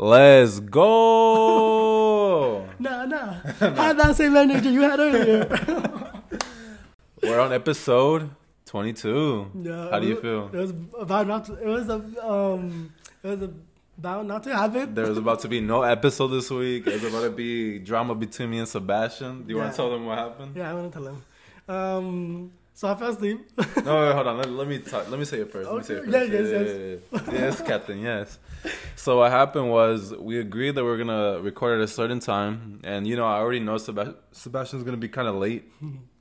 Let's go. Nah, nah. Have that same energy you had earlier. We're on episode 22. Yeah, How do you it feel? It was about not to. It was a um. It was about not to happen. There's about to be no episode this week. There's about to be drama between me and Sebastian. Do you want to tell them what happened? Yeah, I'm gonna tell them. Um. So I fell asleep. No, wait, hold on. Let, let me talk. Let me say it first. Let me say it first. Yes, yes, yeah. yes, Captain. Yes. So what happened was we agreed that we are gonna record at a certain time, and you know I already know Seb- Sebastian's gonna be kind of late,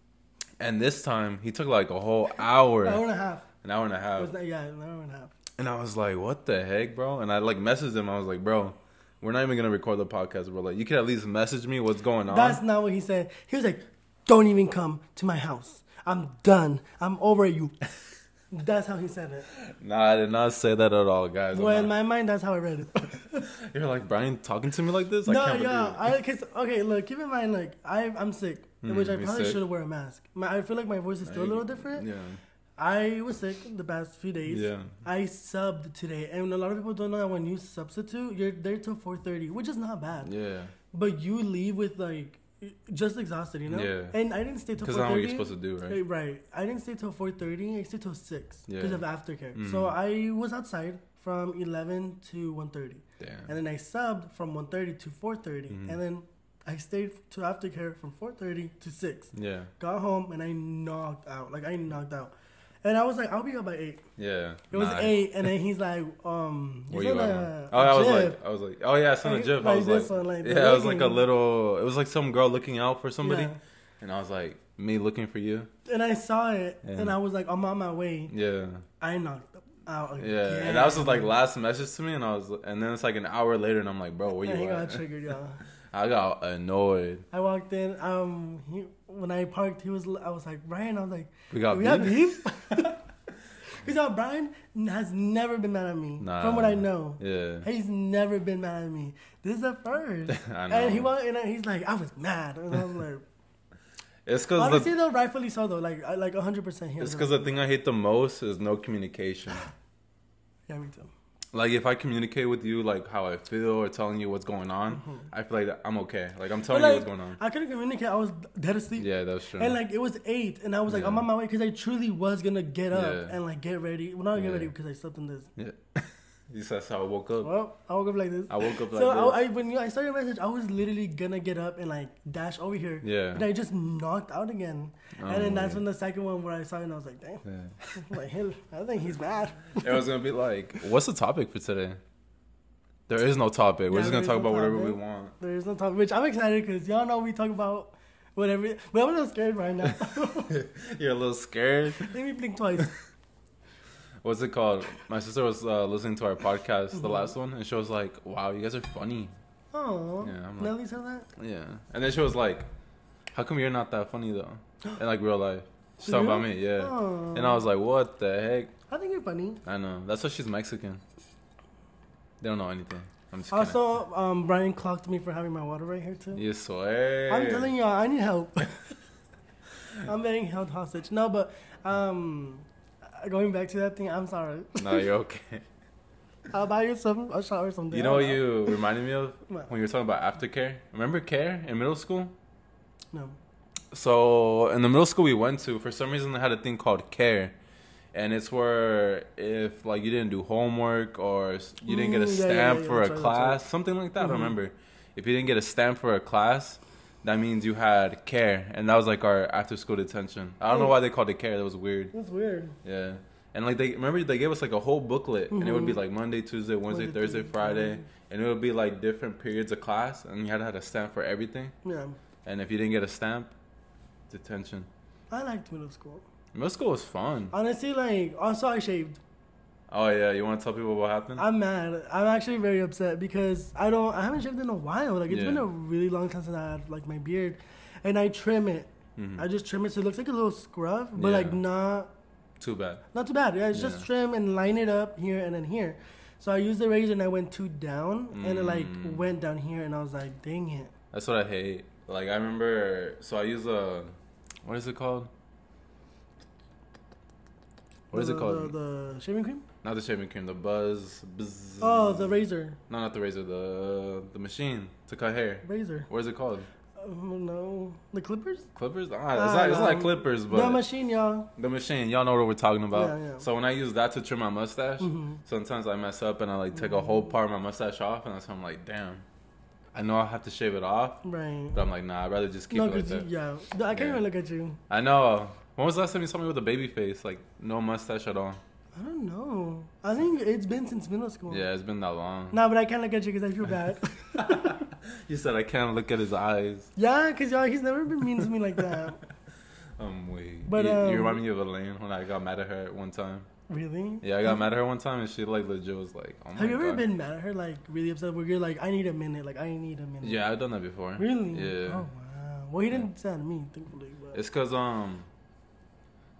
and this time he took like a whole hour, An hour and a half. an hour and a half, not, yeah, an hour and a half. and I was like, "What the heck, bro?" And I like messaged him. I was like, "Bro, we're not even gonna record the podcast, bro. Like, you could at least message me what's going on." That's not what he said. He was like, "Don't even come to my house. I'm done. I'm over you." That's how he said it. nah, I did not say that at all, guys. Well, in my mind, that's how I read it. You're like Brayan talking to me like this. I no, can't yeah. I cause, okay. Look, keep in mind, like I, I'm sick, hmm, which I probably should wear a mask. My, I feel like my voice is still a little different. Yeah. I was sick the past few days. Yeah. I subbed today, and a lot of people don't know that when you substitute, you're there till 4:30, which is not bad. Yeah. But you leave with like just exhausted, you know. Yeah. And I didn't stay till Because 4:30. that's what you're supposed to do, right? Right. I didn't stay till 4:30. I stayed till six because Yeah. of aftercare. Mhm. So I was outside from 11 to 1:30, Damn. and then I subbed from 1:30 to 4:30, Mhm. and then I stayed to aftercare from 4:30 to six. Yeah. Got home and I knocked out. Like I knocked out, and I was like, I'll be up by eight. Yeah. It was Nah. eight, and then he's like, um, he's you a- Oh, I was gif. like, I was like, oh yeah, I sent a Like- I was this like, one, like yeah, it was like a little. It was like some girl looking out for somebody, Yeah. and I was like, me looking for you. And I saw it, Yeah. and I was like, I'm on my way. Yeah. I knocked out again. Yeah. And that was his like last message to me, and I was, and then it's like an hour later, and I'm like, bro, where And he you got at? triggered, y'all. I got annoyed. I walked in. Um, he, when I parked, he was. I was like, Brayan. I was like, We got we have beef. beef. Because Brayan has never been mad at me, Nah. from what I know. Yeah. He's never been mad at me. This is the first. I know. And he walked in and he's like, I was mad. And I was like, It's because honestly the, though, rightfully so though. Like, I like 100. percent here. it's because the thing I hate the most is no communication. Yeah, me too. Like if I communicate with you like how I feel or telling you what's going on, I feel like I'm okay. Like I'm telling Mm-hmm. You what's going on. I couldn't communicate. I was dead asleep. Yeah, that's true. And like it was eight, and I was like, Yeah. I'm on my way because I truly was gonna get up Yeah. and like get ready. Well, not get Yeah. ready because I slept in this. yeah. you is how I woke up. Well, I woke up like this. I woke up like so this. I, I, when you, I saw your message, I was literally gonna get up and like dash over here. Yeah. But I just knocked out again, Oh, and then that's yeah. when the second one where I saw it, and I was like, damn, Yeah. like hell, I think he's mad. it was gonna be like, what's the topic for today? There is no topic. We're just gonna talk no about whatever we want. There is no topic, which I'm excited because y'all know we talk about whatever. But I'm a little scared right now. You're a little scared. Let me blink twice. What's it called? My sister was uh, listening to our podcast, Mm-hmm. the last one, and she was like, "Wow, you guys are funny." Oh, Yeah, I'm like- Nelly said that. Yeah. And then she was like, "How come you're not that funny though?" In like real life. She's talking about me, yeah. Oh. And I was like, "What the heck?" I think you're funny. I know. That's why she's Mexican. They don't know anything. I'm just. Also, um, Brayan clocked me for having my water right here too. You swear. I'm telling y'all, I need help. I'm being held hostage. No, but um, going back to that thing, I'm sorry. No, you're okay. I'll buy you some a shot or something. You know what you reminded me of What? when you were talking about aftercare? Remember care in middle school? No. So in the middle school we went to, for some reason they had a thing called care, and it's where if like you didn't do homework or you didn't get a Mm, yeah, yeah, stamp yeah, for a right, class, something like that. Mhm. don't remember. If you didn't get a stamp for a class, that means you had care, and that was like our after school detention. I don't know Mm. why they called it care. That was weird. That's weird. Yeah. And like they remember they gave us like a whole booklet and it would be Mhm. like Monday, Tuesday, Wednesday, Monday, Thursday, Tuesday, Friday, Friday. and it would be like different periods of class and you had to have a stamp for everything. Yeah. And if you didn't get a stamp, detention. I liked middle school. Middle school was fun. Honestly, like also I shaved. Oh yeah, you want to tell people what happened? I'm mad. I'm actually very upset because I don't. I haven't shaved in a while. Like it's Yeah. been a really long time since I had like my beard, and I trim it. Mhm. I just trim it so it looks like a little scruff, but like Yeah. not Too bad. not too bad. Yeah, it's just trim and line it up here and then here. So I used the razor and I went too down, and it like Mm. went down here, and I was like, dang it. That's what I hate. Like I remember, so I use a, what is it called? What is the, it called? The, the shaving cream. Not the shaving cream, the buzz. Bzz. Oh, the razor. No, not the razor. The the machine to cut hair. Razor. What is it called? Oh, no. The clippers? Clippers? Ah, Ah, it's not. It's not clippers, but the machine, y'all. the machine. Y'all know what we're talking about. Yeah, yeah. So when I use that to trim my mustache, Mhm. sometimes I mess up and I like take a whole part of my mustache off, and that's when I'm like, damn. I know I have to shave it off, Right. but I'm like, nah. I'd rather just keep No, it like that. yeah. I can't Yeah. even look at you. I know. When was the last time you saw me with a baby face? Like no mustache at all. I don't know. I think it's been since middle school. Yeah, it's been that long. Nah, but I can't look at you because I feel bad. You said I can't look at his eyes. yeah, because y'all, he's never been mean to me like that. I'm wait. But, you, um, you remind me of Elaine when I got mad at her at one time. Really? Yeah, I got mad at her one time, and she like legit was like, "Oh my Have you ever God. been mad at her, like really upset, where you're like, I need a minute, like I need a minute? Yeah, I've done that before. Really? Yeah. Oh wow. Well, he didn't say that to me, thankfully. But It's cause um,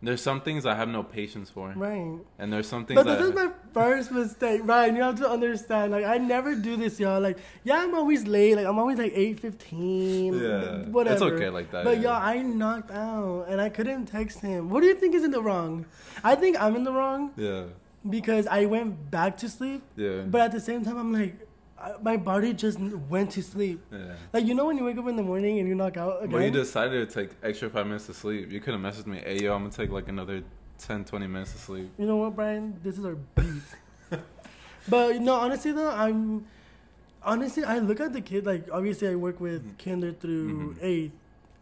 there's some things I have no patience for, right. and there's some things But this is my first mistake, Ryan. You have to understand. Like, I never do this, y'all. Like, yeah, I'm always late. Like, I'm always like eight fifteen. yeah, whatever. It's okay like that. But yeah. y'all, I knocked out, and I couldn't text him. What do you think is in the wrong? I think I'm in the wrong yeah, because I went back to sleep. yeah, But at the same time, I'm like, I, my body just went to sleep. yeah. Like, you know, when you wake up in the morning and you knock out again. When you decided to take extra five minutes to sleep, you could have messaged me, "Hey, yo, I'm gonna take like another 10, 20 minutes to sleep." You know what, Brayan? This is our beef. but no, honestly though, I'm honestly I look at the kid like obviously I work with Mhm. kinder through Mhm. eighth,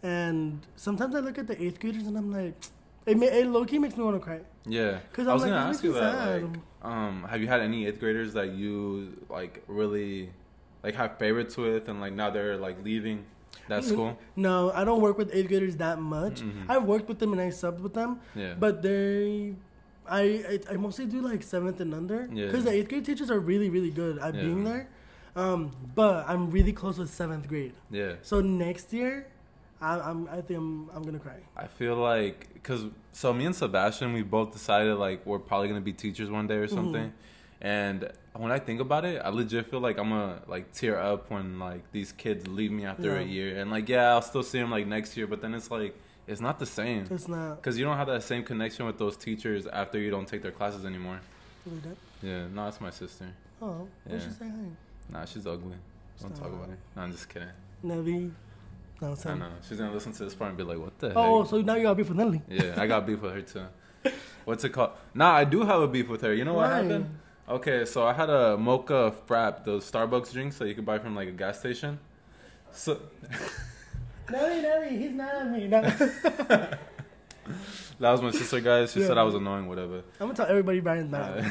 and sometimes I look at the eighth graders and I'm like, it, ma- it low key makes me want to cry. Yeah, 'Cause because I'm was like, gonna ask you that. Like, um, have you had any eighth graders that you like really like have favorites with, and like now they're like leaving that Mhm. school? No, I don't work with eighth graders that much. Mhm. I've worked with them and I subbed with them, Yeah, but they. I, I, I mostly do like seventh and under Yeah. because the eighth grade teachers are really really good at Yeah. being there, um, but I'm really close with seventh grade. yeah. So next year, I, I'm I think I'm I'm gonna cry. I feel like because so me and Sebastian, we both decided like we're probably gonna be teachers one day or Mm-hmm. something, and when I think about it, I legit feel like I'm gonna like tear up when like these kids leave me after a year, and like yeah, I'll still see them like next year, but then it's like it's not the same It's not because you don't have that same connection with those teachers after you don't take their classes anymore. really. Yeah, no, it's my sister. Oh, Yeah. what should say hi? Nah, she's ugly. Don't talk about her. No, I'm just kidding. Nevi. No, I son. know she's gonna listen to this part and be like, "What the Oh, heck?" so now you got beef with Nelly. Yeah, I got beef with her too. What's it called? Nah, I do have a beef with her. You know what Why? happened? Okay, so I had a mocha frap, those Starbucks drinks that you can buy from like a gas station. So Nelly, Nelly, he's not at me. No. that was my sister, guys. She said I was annoying, whatever. I'm gonna tell everybody Brayan's mad. Uh,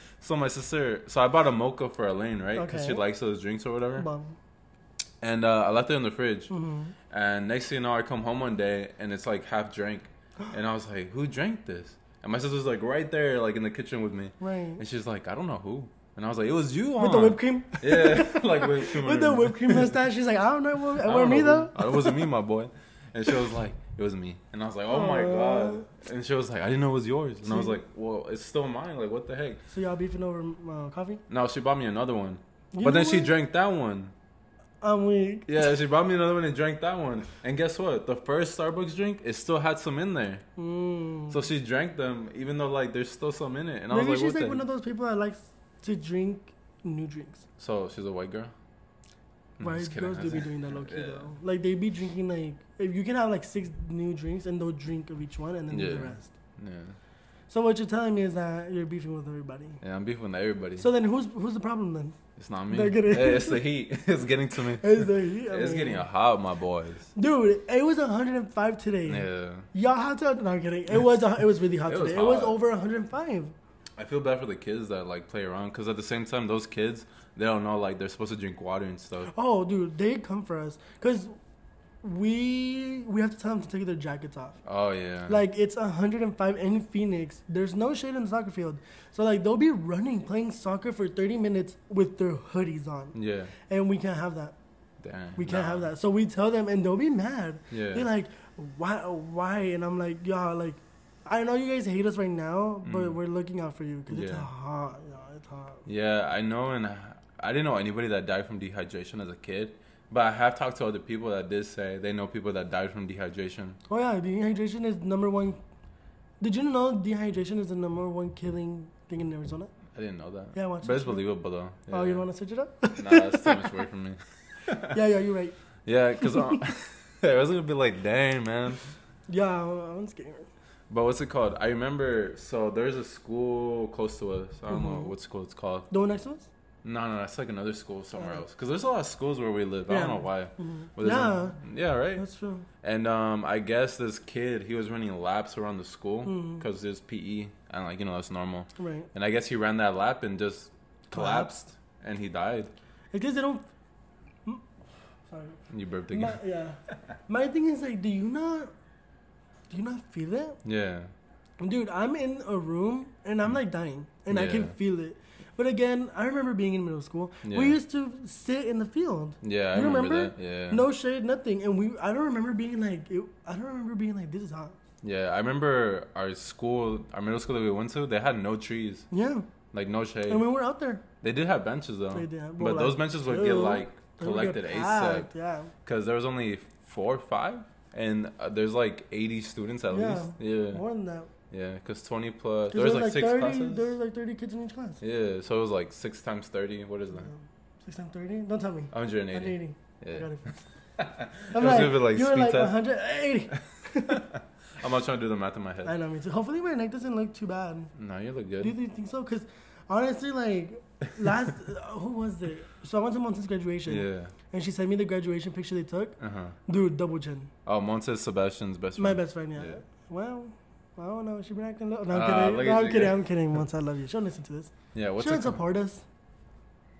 so my sister, so I bought a mocha for Elaine, right? Because she likes those drinks or whatever. Bum. And uh, I left it in the fridge. Mhm. And next thing you know, I come home one day and it's like half drank. And I was like, who drank this? And my sister's like right there, like in the kitchen with me. Right. And she's like, I don't know who. And I was like, it was you, With the whipped cream. Yeah, like cream. With the whipped cream mustache. She's like, I don't know. It wasn't me though. who- It wasn't me, my boy. And she was like, it was me. And I was like, oh my god. And she was like, I didn't know it was yours. And I was like, well, it's still mine. Like, what the heck? So y'all beefing over uh, coffee? No, she bought me another one. You but then she drank that one. I'm weak. Yeah, she brought me another one and drank that one. And guess what? The first Starbucks drink, it still had some in there. Mm. So she drank them, even though like there's still some in it. And I was Maybe like, she's like the? one of those people that likes to drink new drinks. So she's a white girl. I'm Right, just kidding. girls do be doing that low key Yeah. though. Like they be drinking like if you can have like six new drinks and they'll drink of each one and then do the rest. Yeah, So what you're telling me is that you're beefing with everybody. yeah. I'm beefing with everybody. So then who's who's the problem then? it's not me. They're getting- Hey, it's the heat. it's getting to me. Is the heat? I It's mean- getting hot, my boys. Dude, it was 105 today. Yeah. Y'all have to. No, I'm kidding. It was a, it was really hot It was today. It was over 105. I feel bad for the kids that like play around because at the same time, those kids they don't know like they're supposed to drink water and stuff. Oh, dude, they come for us because we we have to tell them to take their jackets off. Oh yeah. Like it's 105 in Phoenix. There's no shade in the soccer field, so like they'll be running playing soccer for 30 minutes with their hoodies on, yeah. and we can't have that. Damn. We can't Nah. have that. So we tell them, and they'll be mad. Yeah. They're like, why, why? And I'm like, "Y'all like, I know you guys hate us right now, but Mm. we're looking out for you because it's hot. Yeah, it's hot. Yeah, I know, and I didn't know anybody that died from dehydration as a kid, but I have talked to other people that did say they know people that died from dehydration. Oh yeah, dehydration is number one. Did you know dehydration is the number one killing Thing in Arizona. I didn't know that. Yeah, I watched But it's it. believable though. Oh, you Yeah. don't want to switch it up? Nah, that's too much work for me. yeah, yeah, you're right. Yeah, because I was gonna be like, dang, man. Yeah, I'm scared. But what's it called? I remember. So there's a school close to us. I don't know Mhm. what school it's called. The one next to us? No, no, that's like another school somewhere else. Because there's a lot of schools where we live. I don't know why. Mm-hmm. Yeah, a- yeah, right. that's true. And um, I guess this kid he was running laps around the school because there's PE and like you know that's normal. Right. And I guess he ran that lap and just Collapsed. and he died. It's because they don't. Mm, Sorry. You burped My, again. yeah. My thing is like, do you not? Do you not feel it? Yeah. Dude, I'm in a room and I'm like dying, and I can feel it. But again, I remember being in middle school. Yeah. We used to sit in the field, Yeah, I You remember, remember? that. Yeah. no shade, nothing, and we. I don't remember being like. It, I don't remember being like this is hot. Yeah, I remember our school, our middle school that we went to, they had no trees, Yeah, like no shade. and we were out there. They did have benches though, They did have- but well, those benches would get like would get collected ASAP Yeah. because there was only four or five, and uh, there's like 80 students at Yeah. least. Yeah, More than that. Yeah, because 20 plus. There was there like, six 30, classes. There was like 30 kids in each class. Yeah, so it was like six times 30. What is that? Um, Six times 30? Don't tell me. 180. 180. I Yeah. got it. It I'm was like, like you were speed like test. 180. I'm not trying to do the math in my head. I know, me too. Hopefully my neck doesn't look too bad. No, you look good. do you think so? Because honestly, like, last, uh, who was it? So I went to Monte's graduation. Yeah. And she sent me the graduation picture they took. Uh huh. Dude, double chin. Oh, Montez Sebastian's best friend. My best friend, yeah. Yeah. Well, I don't know. She been acting low. No, I'm Ah, kidding. look No, I'm kidding. I'm kidding. Monte, I love you. She'll listen to this. Yeah. What's she it doesn't called? support us.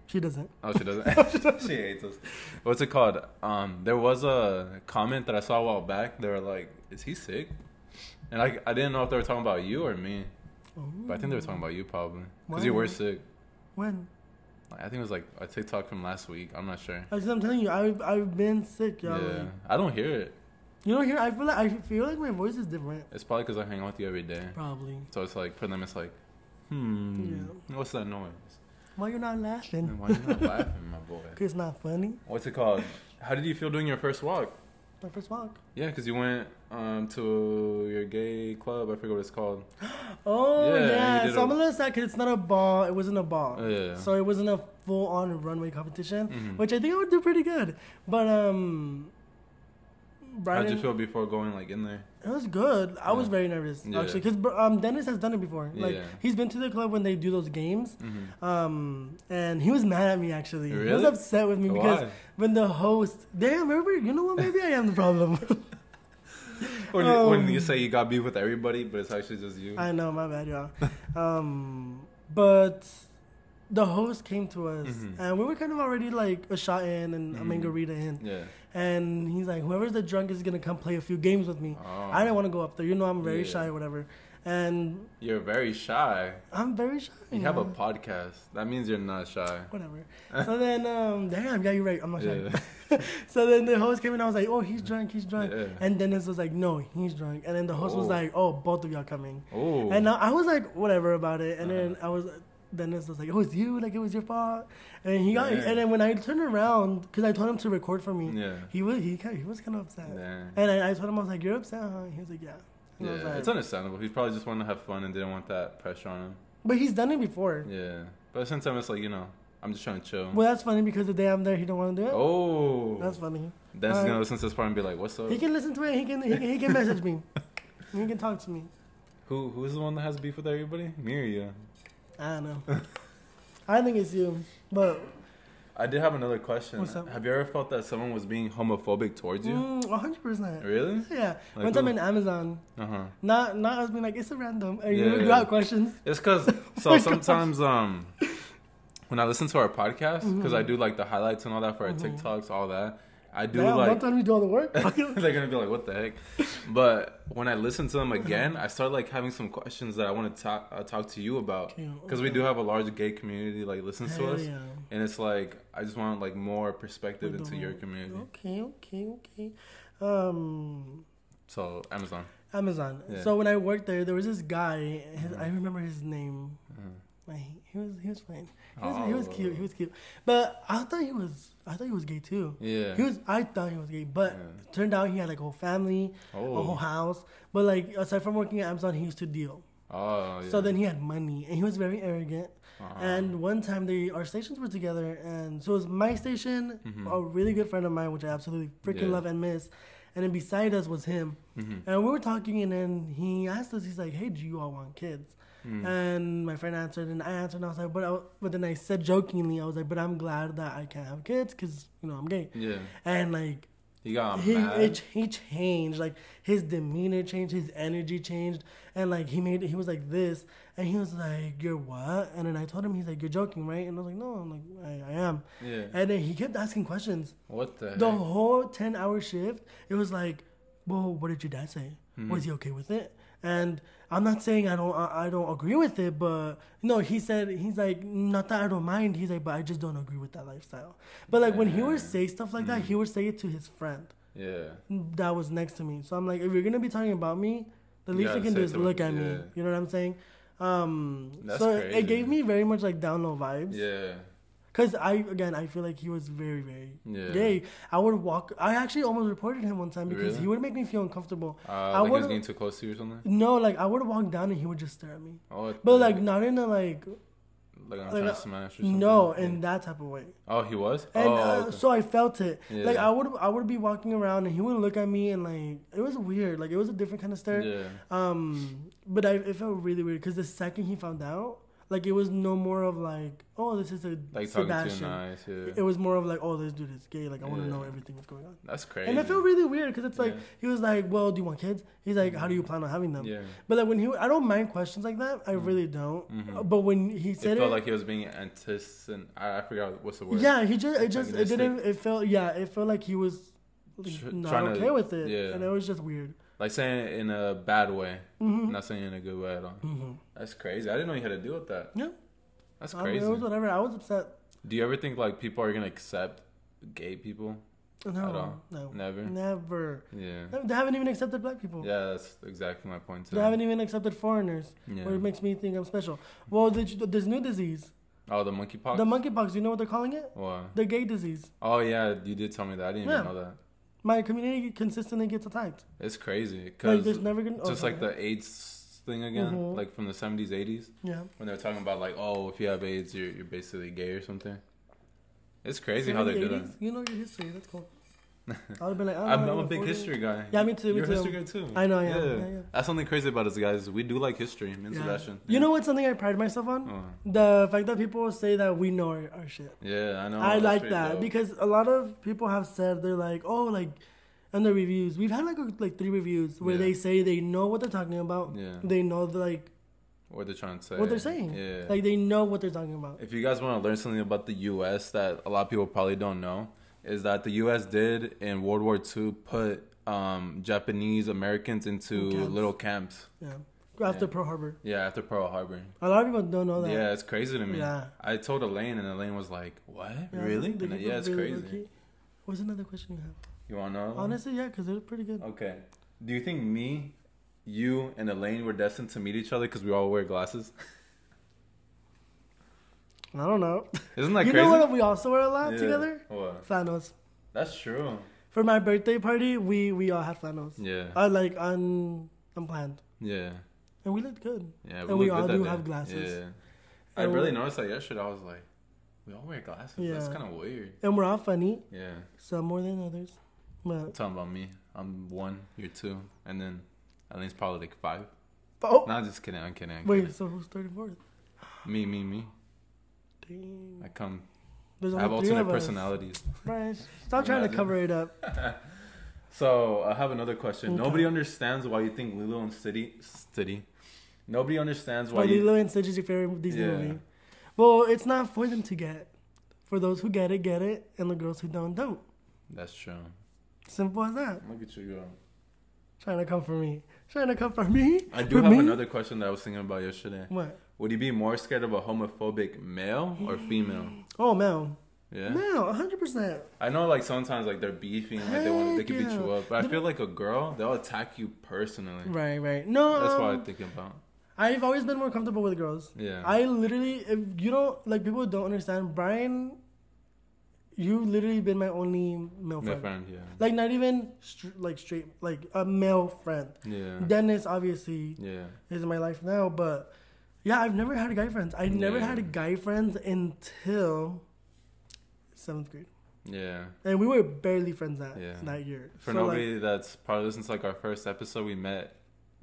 She doesn't. Oh, she doesn't. she hates us. What's it called? Um, there was a comment that I saw a while back. They were like, "Is he sick?" And I, I didn't know if they were talking about you or me, but I think they were talking about you probably because you were sick. When? I think it was like a TikTok from last week. I'm not sure. As I'm telling you, I've, I've been sick, y'all. Yeah, Like, I don't hear it. You know, here I feel like I feel like my voice is different. It's probably because I hang out with you every day. Probably. So it's like for them, it's like, hmm, what's that noise? Why you're not laughing? And why you not laughing, my boy? Cause it's not funny. What's it called? How did you feel doing your first walk? My first walk. Yeah, because you went um, to your gay club. I forget what it's called. Oh Yeah, yeah. you So I'm a little sad because it's not a ball. It wasn't a ball. Oh, yeah. So it wasn't a full on runway competition, Mhm. which I think I would do pretty good. But um, Brayan, How'd you feel before going like in there? It was good. I was very nervous Yeah. actually because um, Dennis has done it before. Like Yeah. he's been to the club when they do those games. Mm-hmm. Um, and he was mad at me actually. He was upset with me because when the host, damn, remember, you know what? Maybe I am the problem. When, you- when Um, you say you got beef with everybody, but it's actually just you. I know, my bad, y'all. um, but the host came to us, Mhm. and we were kind of already like a shot in and a Mhm. margarita in, yeah. And he's like, whoever's the drunkest is gonna come play a few games with me. Oh. I didn't want to go up there. You know, I'm very Yeah. shy or whatever, and You're very shy. I'm very shy. You have a podcast. That means you're not shy. whatever. so then, um, damn, yeah, you're right. I'm not shy. Yeah. so then the host came in. I was like, oh, he's drunk, he's drunk. Yeah. And Dennis was like, no, he's drunk. And then the host was Oh. like, oh, both of y'all coming. Oh. And I I was like, whatever about it. And then Uh-huh. I was, Dennis was like, it was you, like it was your fault. And he got, Yeah. and then when I turned around, because I told him to record for me, yeah. he was he kind he was kind of upset. Damn. And I, I told him I was like, you're upset, huh? He was like, yeah. And I was Yeah, like, it's understandable. He probably just wanted to have fun and didn't want that pressure on him. but he's done it before. Yeah, but sometimes it's like you know, I'm just trying to chill. Well, that's funny because the day I'm there, he don't want to do it. Oh, That's funny. Dan's Uh, gonna listen to this part and be like, "What's up?" He can listen to it. He can he can, he can message me. He can talk to me. Who who's the one that has beef with everybody? You? I don't know. I think it's you, but I did have another question. What's up? Have you ever felt that someone was being homophobic towards you? mm, 100%. Really? Yeah. Like One time who? in Amazon, Uh huh. not not us being like it's a random. And Yeah. you, you got questions. It's cause so my sometimes um when I listen to our podcast because I Mhm. do like the highlights and all that for our Mhm. TikToks, all that. I do Damn, like don't tell me do all the work. they're gonna be like, "What the heck?" But when I listen to them again, I start like having some questions that I want to talk uh, talk to you about because we do have a large gay community like listens to us, yeah. and it's like I just want like more perspective into your community. Okay, okay, okay. Um, So Amazon. Amazon. Yeah. So when I worked there, there was this guy. His, I remember his name. Uh, Like, he was he was fine. He was, he was Oh. cute. He was cute. But I thought he was I thought he was gay too. yeah. He was. I thought he was gay, but Yeah. turned out he had like a whole family, a whole oh. house. But like aside from working at Amazon, he used to deal. Oh, yeah. So then he had money, and he was very arrogant. Uh-huh. And one time, they our stations were together, and so it was my station, Mhm. a really good friend of mine, which I absolutely freaking Yeah. love and miss, and then beside us was him. Mhm. And we were talking, and then he asked us, he's like, "Hey, do you all want kids?" Mm. And my friend answered, and I answered, and I was like, "But," I, but then I said jokingly, I was like, "But I'm glad that I can't have kids, cause you know I'm gay." yeah. And like He got he mad. it, he changed, like his demeanor changed, his energy changed, and like he made he was like this, and he was like, "You're what?" And then I told him, he's like, "You're joking, right?" And I was like, "No, I'm like I, I am." yeah. And then he kept asking questions. What the? The heck? whole 10 hour shift, it was like, well, what did your dad say? Mhm. Was he okay with it? And I'm not saying I don't I, I don't agree with it, but no, he said he's like not that I don't mind. He's like, but I just don't agree with that lifestyle. But like when he would say stuff like that, he would say it to his friend Yeah. that was next to me. So I'm like, if you're gonna be talking about me, the least you gotta can do is look at me. You know what I'm saying? Um, That's so crazy. it gave me very much like down low vibes. Yeah. Cause I again I feel like he was very very Yeah. gay. I would walk. I actually almost reported him one time because Really? he would make me feel uncomfortable. Uh, I like was getting too close to you or something. No, like I would walk down and he would just stare at me, Oh. but like not in a like like I'm like, trying uh, to smash or something. no Yeah. in that type of way. Oh, he was. And oh. uh, okay. so I felt it. Yeah. Like I would I would be walking around and he would look at me and like it was weird. Like it was a different kind of stare. Yeah. Um, but I it felt really weird because the second he found out, like it was no more of like oh this is a Like Sebastian. nice. Yeah. It was more of like oh this dude is gay. Like I want to know everything that's going on. That's crazy. And I felt really weird because it's like Yeah. he was like, "Well, do you want kids?" He's like, "How do you mm-hmm. plan on having them?" Yeah. But like when he, I don't mind questions like that. I mm-hmm. really don't. Mhm. But when he said It felt it, like he was being antis and I, I forgot what's the word. yeah, he just, it just, it didn't, it felt, yeah, it felt like he was like, not okay with it, yeah. and it was just weird. Like saying it in a bad way, hmm not saying it in a good way at all. hmm That's crazy. I didn't know you had to deal with that. Yeah, That's I mean, crazy. it was whatever. I was upset. Do you ever think like people are gonna accept gay people? No, no, Never. never. Yeah. They haven't even accepted black people. Yeah, that's exactly my point too. They haven't even accepted foreigners, yeah. where it makes me think I'm special. Well, there's this new disease, Oh, the monkeypox. the monkeypox. You know what they're calling it? What? The gay disease. Oh yeah, you did tell me that. I didn't Yeah. even know that. My community consistently gets attacked. It's crazy Like because there's never gonna just oh, like the AIDS thing again, Mhm. like from the seventies, eighties, yeah. when they're talking about like, oh, if you have AIDS, you're you're basically gay or something. It's crazy how they do that. You know your history. That's cool. I would have been like, I'm, don't I'm a big 40. history guy. Yeah, me too, me You're a too. history guy too. I know, yeah, yeah, yeah. That's something crazy about us guys. We do like history, and Yeah. Sebastian. You know what's something I pride myself on? Oh, The fact that people say that we know our, our shit. yeah, I know. I like that dope. because a lot of people have said they're like, oh, like, in the reviews, we've had like a, like three reviews where Yeah. they say they know what they're talking about. Yeah. They know the, like what they're trying to say. what they're saying. Yeah. Like they know what they're talking about. If you guys want to learn something about the U.S. that a lot of people probably don't know, is that the U.S. did in World War II put um, Japanese Americans into camps. little camps. Yeah. After Yeah. Pearl Harbor, Yeah, after Pearl Harbor. a lot of people don't know that. Yeah, it's crazy to me. Yeah. I told Elaine, and Elaine was like, "What? Yeah, really?" And yeah, it's really crazy. low-key. What's another question you have? You want to know? Honestly, yeah, because they're pretty good. Okay. Do you think me, you, and Elaine were destined to meet each other because we all wear glasses? I don't know. Isn't that you crazy? know what we also wear a lot Yeah. together? What? Flannels. That's true. For my birthday party, we we all had flannels. Yeah. I like un unplanned, yeah. and we looked good. Yeah. And we all do day. have glasses. Yeah. I And really noticed that yesterday. I was like, we all wear glasses. Yeah. That's kind of weird. And we're all funny, Yeah. some more than others. But Talking about me, I'm one, you're two, and then Elaine's probably like five. oh, No, just kidding. I'm kidding. I'm wait, kidding. so who's thirty fourth? Me, me, me. I come. there's I have alternate personalities. Brayan, stop trying to cover it up. So I have another question. Okay. Nobody understands why you think Lilo and City, City. Nobody understands why Why you. Lilo and Stitch is your favorite Disney Yeah. movie? Well, it's not for them to get. For those who get it, get it, and the girls who don't, don't. That's true. Simple as that. Look at you go. Trying to come for me. Trying to come for me. I do For have me? another question that I was thinking about yesterday. What? Would you be more scared of a homophobic male or female? Oh, male. Yeah. Mel, 100%. I know, like sometimes, like they're beefing, like they want, they can beat you up. But I feel like a girl, they'll attack you personally. Right, right. No, That's um, what I think about. I've always been more comfortable with girls. Yeah. I literally, if you don't, like, people don't understand, Brayan, you've literally been my only male My friend. friend, yeah. Like not even str- like straight like a male friend. Yeah. Dennis obviously Yeah. is in my life now, but yeah, I've never had guy friends. I never Yeah. had guy friends until seventh grade, Yeah. and we were barely friends that Yeah. that year. For So, like, nobody that's probably listening to like our first episode, we met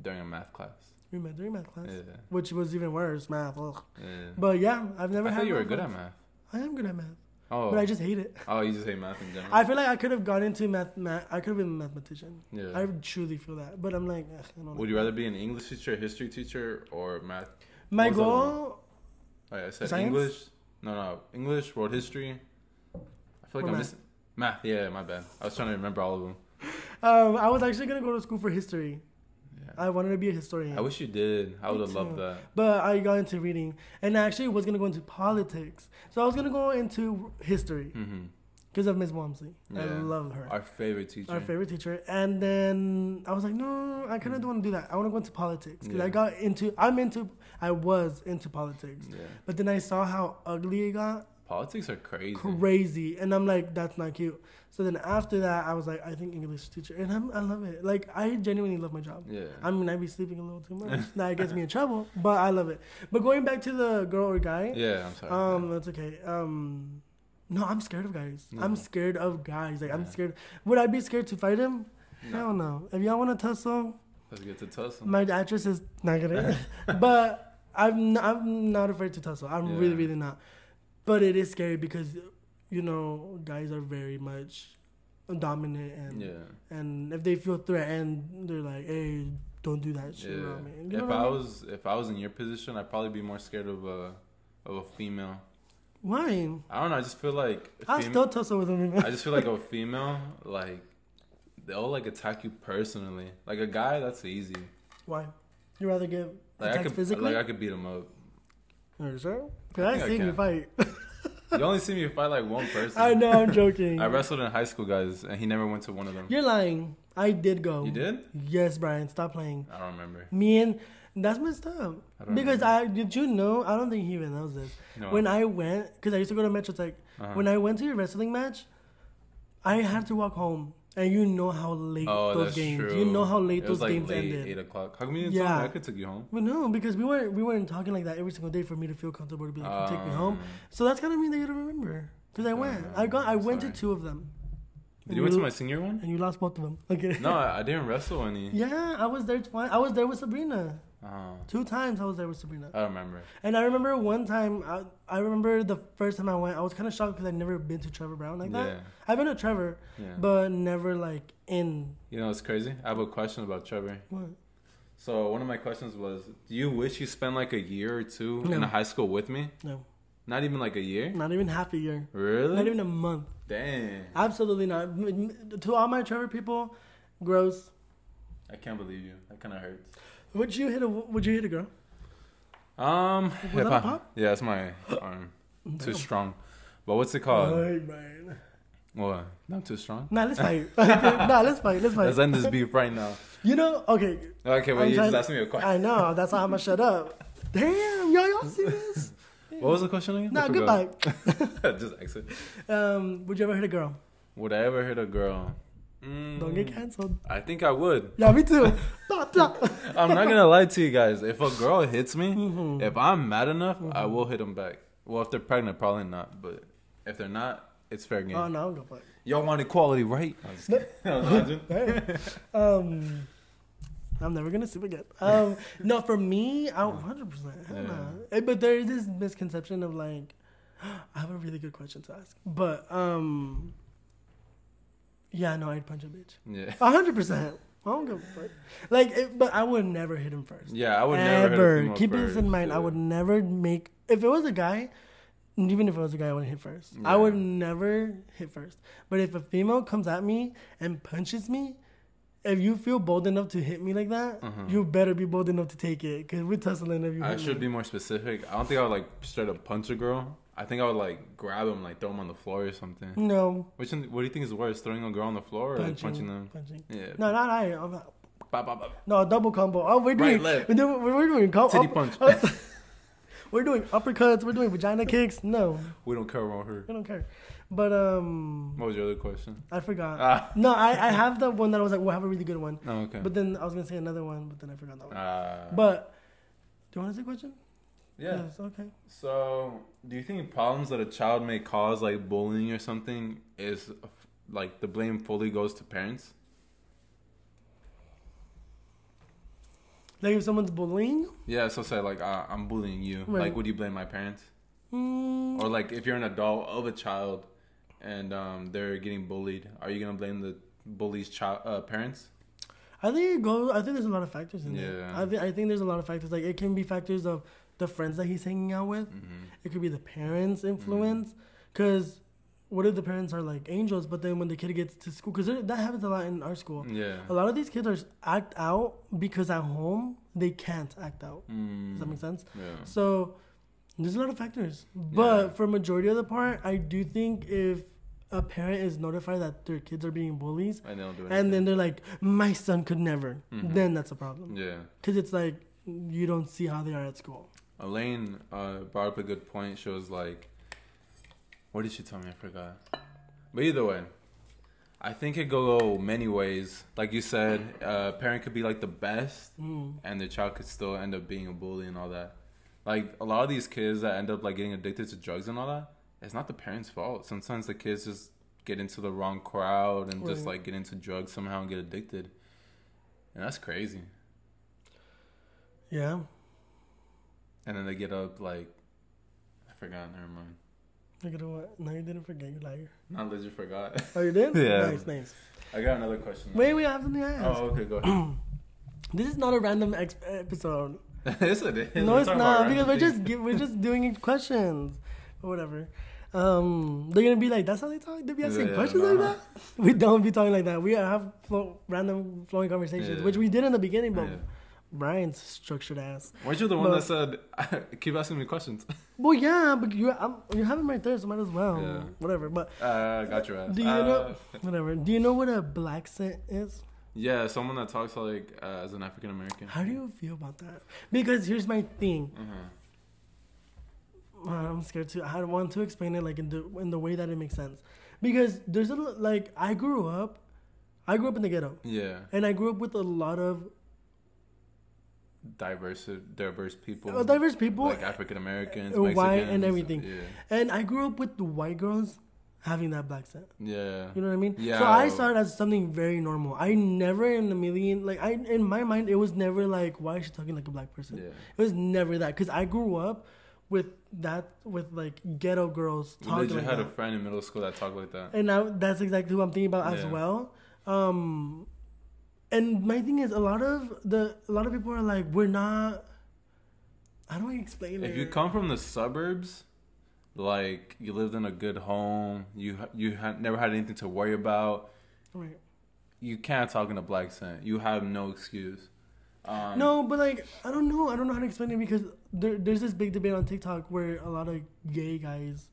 during a math class. we met during math class, Yeah. which was even worse, math. Ugh. Yeah. But yeah, I've never I had. thought you were good at math. I am good at math, Oh. but I just hate it. oh, you just hate math in general. I feel like I could have gone into math. math I could have been a mathematician. yeah. I truly feel that, but I'm like, ugh, I don't know. Would you rather be an English teacher, a history teacher, or math? My what was the other goal, Oh, yeah, I said Science? English. No, no, English, world history. I feel like Or I'm math? missing math. Yeah, my bad. I was trying to remember all of them. um, I was actually gonna go to school for history. Yeah. I wanted to be a historian. I wish you did. I would have loved that. But I got into reading, and I actually was gonna go into politics. So I was gonna go into history because of Miss Wamsley. I love her, Our favorite teacher. our favorite teacher. And then I was like, no, I kind of don't want to do that. I want to go into politics because I got into. I'm into. I was into politics, Yeah. but then I saw how ugly it got, Politics are crazy. crazy, and I'm like, that's not cute. So then after that, I was like, I think English teacher, and I'm, I love it. Like I genuinely love my job. Yeah. I mean, I be sleeping a little too much. that gets me in trouble, but I love it. But going back to the girl or guy, yeah, I'm sorry. um, that's okay. Um, no, I'm scared of guys. I'm scared of guys. Like I'm scared. Would I be scared to fight him? No. Hell no. If y'all want to tussle, Let's get to tussle. my actress is not gonna. but I'm I'm not afraid to tussle. I'm really Yeah. really not. But it is scary because you know guys are very much dominant and yeah. and if they feel threatened, they're like, hey, don't do that shit Yeah. around me. You know If what I mean? was if I was in your position, I'd probably be more scared of a of a female. Why? I don't know. I just feel like a I'll fem- still tussle with him. I just feel like a female like they'll like attack you personally. Like a guy, that's easy. Why? You rather get Like I attacked could physically? like I could beat him up. Are you sure? I Cause I, I seen you fight. You only see me fight like one person. I know, I'm joking. I wrestled in high school, guys, and he never went to one of them. You're lying. I did go. You did? Yes, Brayan. Stop playing. I don't remember. Me and that's messed up. I Because remember. I did you know? I don't think he even knows this. No. When I went, because I used to go to Metro Tech. Uh-huh. When I went to your wrestling match, I had to walk home, and you know how late oh, those games. true. You know how late it was those like games late, ended. Eight o'clock. How come you didn't Yeah. I could take you home. But no, because we weren't we weren't talking like that every single day for me to feel comfortable to be like, take me home. Um, So that's kind of mean that you don't remember. Because I went. I got. I went to two of them. Did And you went to my senior one? And you lost both of them. Okay. No, I, I didn't wrestle any. Yeah, I was there twice. I was there with Sabrina. Oh, Two times I was there with Sabrina. I remember. And I remember one time, I, I remember the first time I went, I was kind of shocked because I'd never been to Trevor Browne like that. yeah, I've been to Trevor, yeah. but never like in. you know, it's crazy. I have a question about Trevor. What? So one of my questions was, do you wish you spent like a year or two in No. a high school with me? No, Not even like a year. not even half a year. Really? Not even a month. Damn. Absolutely not. To all my Trevor people, gross. I can't believe you. That kind of hurts. Would you hit a Would you hit a girl? Um, Was if that a I- pop? yeah, it's my arm. Too strong. But what's it called? Ay, man. What? Not too strong. Nah, let's fight. nah, let's fight. Let's fight. Let's end this beef right now. You know, okay. Okay, I'm wait. You just asked me a question. I know. That's why I'm gonna shut up. Damn, y'all, y'all see this? What was the question again? Nah, goodbye. just exit. Um, would you ever hit a girl? Would I ever hit a girl? Don't get Mm, canceled. I think I would. Yeah, me too. I'm not gonna lie to you guys. If a girl hits me, Mhm. if I'm mad enough, I will hit them back. Well, if they're pregnant, probably not. But if they're not, it's fair game. Oh no, I'm gonna fight. Y'all want equality, right? I'm just kidding. Imagine. Um, I'm never gonna sleep again. Um, no, for me, I 100. percent Yeah. But there is this misconception of like, I have a really good question to ask. But um, yeah, no, I'd punch a bitch. Yeah. 100. percent I don't give a fuck. Like, it, but I would never hit him first. Yeah, I would never hit Ever. female Keep first. this in mind. I would never make if it was a guy. Even if it was a guy, I wouldn't hit first. I would never hit first. But if a female comes at me and punches me, if you feel bold enough to hit me like that, Uh-huh. you better be bold enough to take it. Cause we're tussling if you. I should me. be more specific. I don't think I would like straight up punch a girl. I think I would like grab him, like throw him on the floor or something. No Which one, what do you think is worse, throwing a girl on the floor or like punching. punching them? Punching. Yeah. No, not I. I'm not, Bop, bop, bop. no double combo. Oh, we're doing. Right, left. We're doing. We're doing. Com- Titty up- punch. we're doing uppercuts. We're doing vagina kicks. No. We don't care about her. I don't care. But um, What was your other question? I forgot. Ah. No, I, I have the one that I was like, we'll have a really good one. Oh, okay. But then I was gonna say another one, but then I forgot that one. Uh, but do you want to say a question? Yeah. Okay. So, do you think problems that a child may cause, like bullying or something, is like the blame fully goes to parents? Like if someone's bullying, Yeah. So say like uh, I'm bullying you. Right. Like, would you blame my parents? mm, Or like if you're an adult of a child and um, they're getting bullied, are you gonna blame the bully's child uh, parents? I think it goes. I think there's a lot of factors in there. Yeah. I think I think there's a lot of factors. Like it can be factors of the friends that he's hanging out with. Mm-hmm. It could be the parents' influence. Because what if the parents are like angels, but then when the kid gets to school, because that happens a lot in our school. Yeah. A lot of these kids are act out because at home they can't act out. Mm. Does that make sense? Yeah. So there's a lot of factors, but Yeah. for majority of the part, I do think if a parent is notified that their kids are being bullies, And they don't do and then they're like, "My son could never," Mhm. then that's a problem. yeah. Because it's like you don't see how they are at school. Elaine uh, brought up a good point. She was like, "What did she tell me? I forgot." But either way, I think it could go many ways. Like you said, a parent could be like the best, Mm. and the child could still end up being a bully and all that. Like a lot of these kids that end up like getting addicted to drugs and all that, it's not the parents' fault. Sometimes the kids just get into the wrong crowd and just like get into drugs somehow and get addicted, and that's crazy. Yeah. And then they get up like, I forgot. Never mind. Look at what? No, you didn't forget. You liar. Not legit forgot. Oh, you did? Yeah. Nice, nice. I got another question. Wait, we have something to ask. Oh, okay, go ahead. This is not a random ex- episode. yes, it is. no, We're it's not because we're just we're just doing questions or whatever. Um, they're gonna be like, "That's how they talk." They be asking Yeah, questions no. like that. We don't be talking like that. We have flow, random flowing conversations, Yeah. which we did in the beginning, but. Brayan's structured ass. Weren't you the one But- that said, keep asking me questions? Well, yeah, but you I'm, you have him right there, so might as well. Yeah. Whatever. But Uh, got your ass. do you Uh, know whatever? Do you know what a blaccent is? Yeah, someone that talks like uh, as an African American. How do you feel about that? Because here's my thing. Uh-huh. Uh, I'm scared to. I want to explain it like in the in the way that it makes sense. Because there's a like I grew up, I grew up in the ghetto, Yeah, and I grew up with a lot of diverse, diverse people. diverse people, like African Americans, white and everything. Yeah, and I grew up with the white girls having that blaccent yeah, You know what I mean? Yeah. So I saw it as something very normal. I never in a million like I in my mind it was never like why is she talking like a black person? yeah. It was never that because I grew up with that with like ghetto girls talking legit like had that. a friend in middle school that talked like that. and now that's exactly who I'm thinking about as Yeah. well. Um, and my thing is, a lot of the a lot of people are like, we're not. How do I explain it? If you come from the suburbs, like you lived in a good home, you you had never had anything to worry about. Right. You can't talk in a blaccent. You have no excuse. Um, No, but like I don't know. I don't know how to explain it because there, there's this big debate on TikTok where a lot of gay guys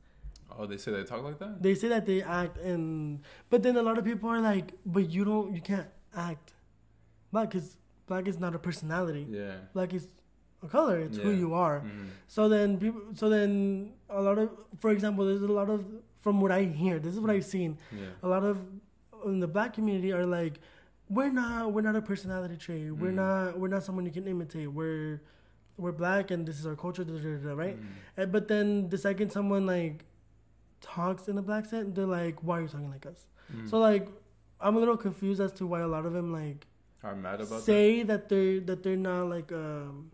Oh, they say they talk like that. they say that they act and but then a lot of people are like, but you don't, you can't act black because black is not a personality. Yeah. Black is a color. It's who you are. Mhm. So then people, so then a lot of, for example, there's a lot of from what I hear. This is what I've seen. Yeah. A lot of in the black community are like, we're not, we're not a personality trait. We're Mm. not, we're not someone you can imitate. We're, we're black and this is our culture, da, da, da, right? Mhm. And, but then the second someone like talks in a black accent, they're like, why are you talking like us? Mhm. So like, I'm a little confused as to why a lot of them like Are mad about say that they're that they're not like um.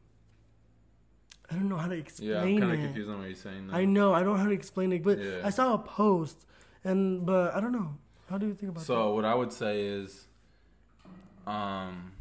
I don't know how to that? explain Yeah, I'm kind it. of confused on what you're saying. now. I know I don't know how to explain it, but Yeah. I saw a post, and but I don't know. How do you think about it? So what I would say is, um,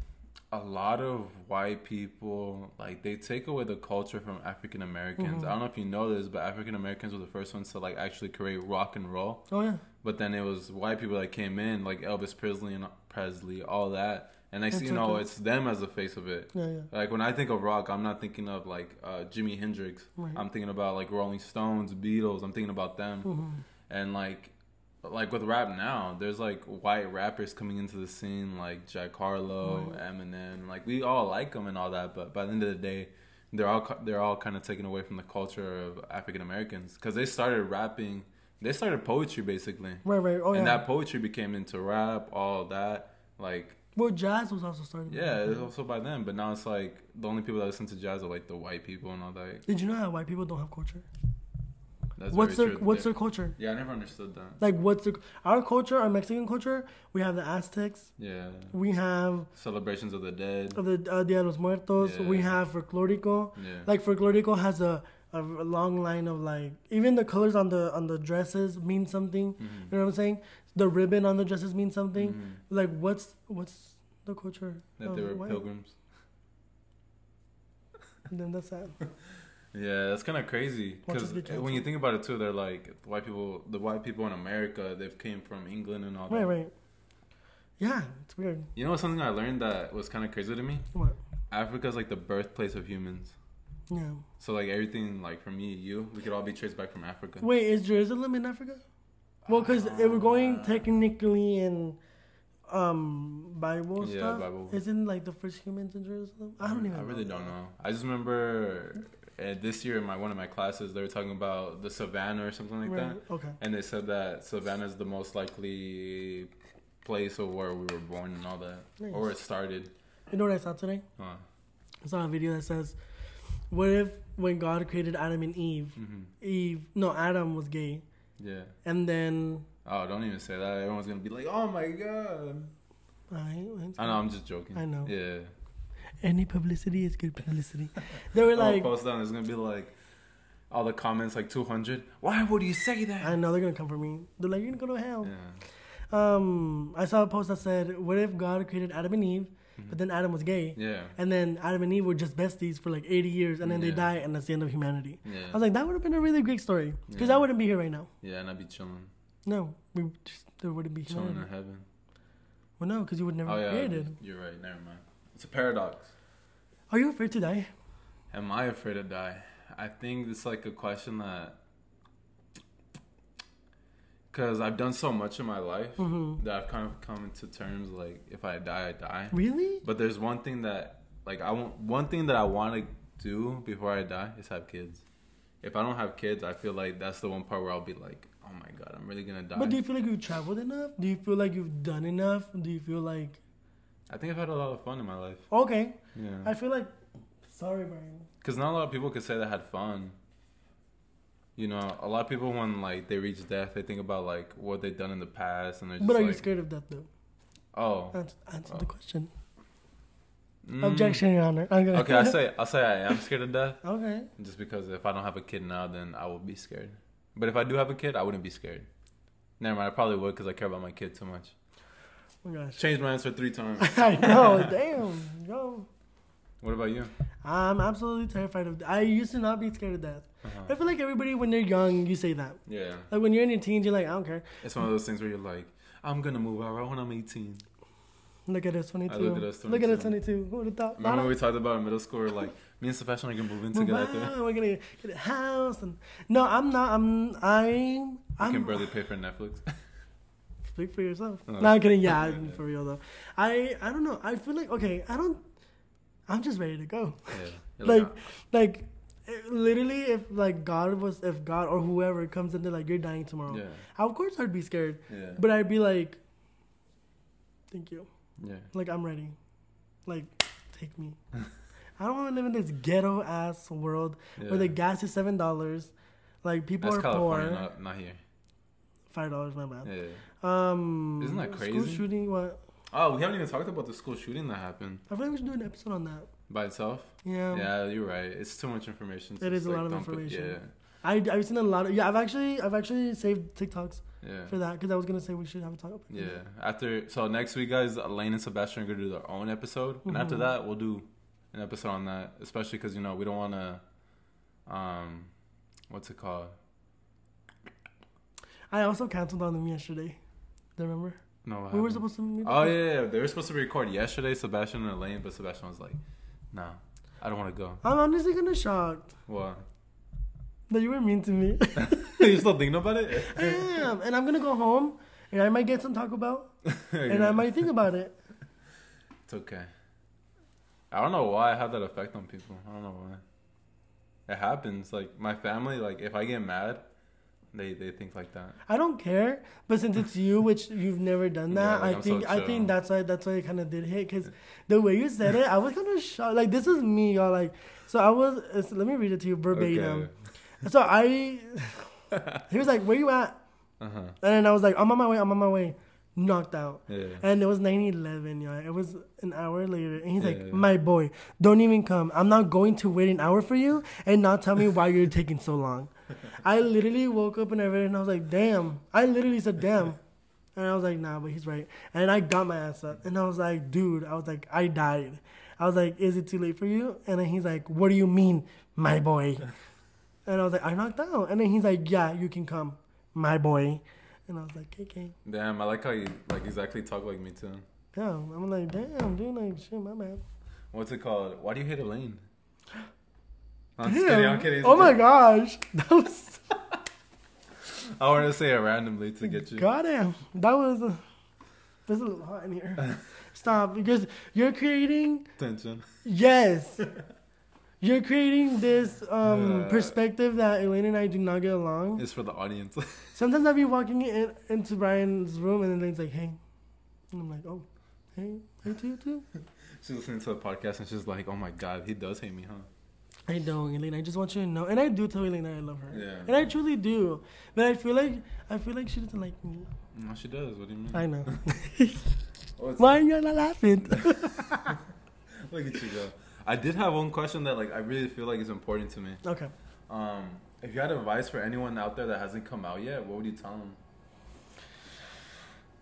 a lot of white people like they take away the culture from African Americans. Mhm. I don't know if you know this, but African Americans were the first ones to like actually create rock and roll. Oh yeah, But then it was white people that came in, like Elvis Presley and Presley, all that. And next you know, okay. it's them as the face of it. yeah, yeah. Like when I think of rock, I'm not thinking of like uh, Jimi Hendrix. Right. I'm thinking about like Rolling Stones, Beatles. I'm thinking about them. Mhm. And like, like with rap now, there's like white rappers coming into the scene, like Jack Harlow, Right. Eminem. Like we all like them and all that, but by the end of the day, they're all they're all kind of taken away from the culture of African Americans because they started rapping They started poetry basically, Right, right. Oh yeah. and that poetry became into rap, all that. Like, well, jazz was also started. yeah, it's also by them. But now it's like the only people that listen to jazz are like the white people and all that. Did you know how white people don't have culture? That's what's their true. What's They- their culture? Yeah, I never understood that. Like, what's the our culture? Our Mexican culture. We have the Aztecs. Yeah, We have celebrations of the dead. of the uh, Dia de los Muertos. We have folklorico. Yeah, Like folklorico has a, a a long line of like even the colors on the on the dresses mean something. Mhm. You know what I'm saying? The ribbon on the dresses means something. Mhm. Like what's what's the culture? that they were white? pilgrims. Then that's sad. Yeah, that's kind of crazy because when you think about it too, they're like white people. The white people in America, they've came from England and all right, that. right. Yeah, it's weird. You know something I learned that was kind of crazy to me? What? Africa's like the birthplace of humans. Yeah. So like everything, like from me, you, we could all be traced back from Africa. Wait, is Jerusalem in Africa? Well, because if we're going technically in um Bible Yeah, stuff, Bible. isn't like the first humans in Jerusalem? I don't even. I really know don't know. I just remember uh, this year in my one of my classes, they were talking about the savannah or something like Right. that, Okay. and they said that savannah is the most likely place of where we were born and all that, Nice. or it started. You know what I saw today? Huh. I saw a video that says, "What if when God created Adam and Eve, hmm Eve, no, Adam was gay, Yeah. and then Oh, don't even say that. Everyone's gonna be like, "Oh my god." I, I know. I'm just joking. I know. Yeah. any publicity is good publicity. They were Like, post down. It's gonna be like all the comments like 200. Why would you say that? I know they're gonna come for me. They're like, you're gonna go to hell. Yeah. Um, I saw a post that said, "What if God created Adam and Eve, Mm-hmm. but then Adam was gay, Yeah. and then Adam and Eve were just besties for like 80 years, and then they die, and that's the end of humanity." Yeah. I was like, that would have been a really great story, because Yeah. I wouldn't be here right now. yeah, and I'd be chilling, No, we just, there wouldn't be chilling in heaven. Well, no, because you would never Oh be yeah, created. you're right. Never mind. It's a paradox. Are you afraid to die? Am I afraid to die? I think it's like a question that, because I've done so much in my life Mm-hmm. that I've kind of come to terms like if I die, I die. Really? But there's one thing that like I want one thing that I want to do before I die is have kids. If I don't have kids, I feel like that's the one part where I'll be like, oh my god, I'm really gonna die. But do you feel like you've traveled enough? Do you feel like you've done enough? Do you feel like I think I've had a lot of fun in my life. okay? Yeah. I feel like sorry, Brayan. Because not a lot of people could say they had fun. You know, a lot of people when like they reach death, they think about like what they've done in the past, and they're just But are like, you scared of death though? oh, Answer, answer Oh. the question. mm. Objection, Your Honor. I'm gonna Okay, I say I say I am scared of death, Okay. just because if I don't have a kid now, then I will be scared. But if I do have a kid, I wouldn't be scared. Never mind, I probably would because I care about my kid too much. Oh my gosh. Changed my answer three times. I know. Damn. Yo. What about you? I'm absolutely terrified of. I used to not be scared of death. Uh-huh. I feel like everybody, when they're young, you say that. Yeah, Like when you're in your teens, you're like, I don't care. it's one of those things where you're like, I'm gonna move out right when I'm 18. Look at us, 22. I look at us, Look at us, 22. 22. Who would have thought? Remember when we talked about in middle school, like me and Sebastian are gonna move in together. We're gonna get a house and no, I'm not. I'm. I'm. I I'm. can barely pay for Netflix. Speak for yourself. No, I'm kidding. Yeah, I'm for real though. I. I don't know. I feel like okay. I don't. I'm just ready to go. yeah. You're like "Ah." like literally if like god was if god or whoever comes in there like you're dying tomorrow. Yeah, of course i'd be scared. Yeah, but i'd be like thank you. Yeah. like i'm ready. Like take me. I don't want to live in this ghetto ass world yeah. where the gas is seven dollars like people That's are California, poor. not, not here. five dollars my bad. Yeah. um Isn't that crazy? school shooting what? Oh, we haven't even talked about the school shooting that happened. I feel like we should do an episode on that by itself. yeah, yeah, you're right. It's too much information. It is a like, lot of dump it- information. I, I've seen a lot of yeah i've actually i've actually saved tiktoks Yeah, yeah. for that because I was gonna say we should have a talk Yeah. After so next week, guys, Elaine and Sebastian are gonna do their own episode, and after Mhm. that, we'll do an episode on that. Especially because you know we don't want to, um, what's it called? I also canceled on them yesterday. Do you remember? No, we were supposed to meet. Oh yeah, yeah, they were supposed to record yesterday, Sebastian and Elaine, but Sebastian was like, "Nah, I don't want to go." I'm honestly kind of shocked What? that you were mean to me. you still thinking about it? I am, and I'm gonna go home, and I might get some Taco Bell, and I might think about it. It's okay. I don't know why I have that effect on people. I don't know why. It happens. Like my family, like if I get mad, they they think like that. I don't care, but since it's you, which you've never done Yeah, that, like, I I'm so think I think that's why that's why it kind of did hit because the way you said it, I was kind of shocked. Like this is me, y'all. Like so, I was. it's- let me read it to you verbatim. So I, he was like, "Where you at?" Uh huh. And then I was like, "I'm on my way. I'm on my way." Knocked out. Yeah. And it was 9-11, y'all. It was an hour later. And he's Yeah, like, yeah. my boy, don't even come. I'm not going to wait an hour for you and not tell me why you're taking so long. I literally woke up and everything and I was like, damn. I literally said, damn. And I was like, nah, but he's right. And I got my ass up. And I was like, dude, I was like, I died. I was like, is it too late for you? And then he's like, what do you mean, my boy? And I was like, I knocked out. And then he's like, yeah, you can come, my boy. And I was like, okay. Damn, I like how you like exactly talk like me too. Yeah, I'm like, damn, dude, like, shit, my man. What's it called? Why do you hate Elaine? I'm just kidding. I'm kidding. Oh my gosh, that was I wanted to say it randomly to get you. goddamn. That was a, there's a little hot in here. Stop, because you're creating Tension. yes, you're creating this um Yeah. perspective that Elaine and I do not get along. It's for the audience. Sometimes I'll be walking in, into Brayan's room and Elaine's like, "Hey," and I'm like, "Oh, hey, hey to you too." she's listening to the podcast and she's like, "Oh my god, he does hate me, huh?" I don't, Elaine. I just want you to know, and I do tell Elaine I love her, Yeah. and I truly do. But I feel like I feel like she doesn't like me. No, she does. What do you mean? I know. Why are you not laughing? Look at you go. I did have one question that like I really feel like is important to me. okay. Um, if you had advice for anyone out there that hasn't come out yet, what would you tell them?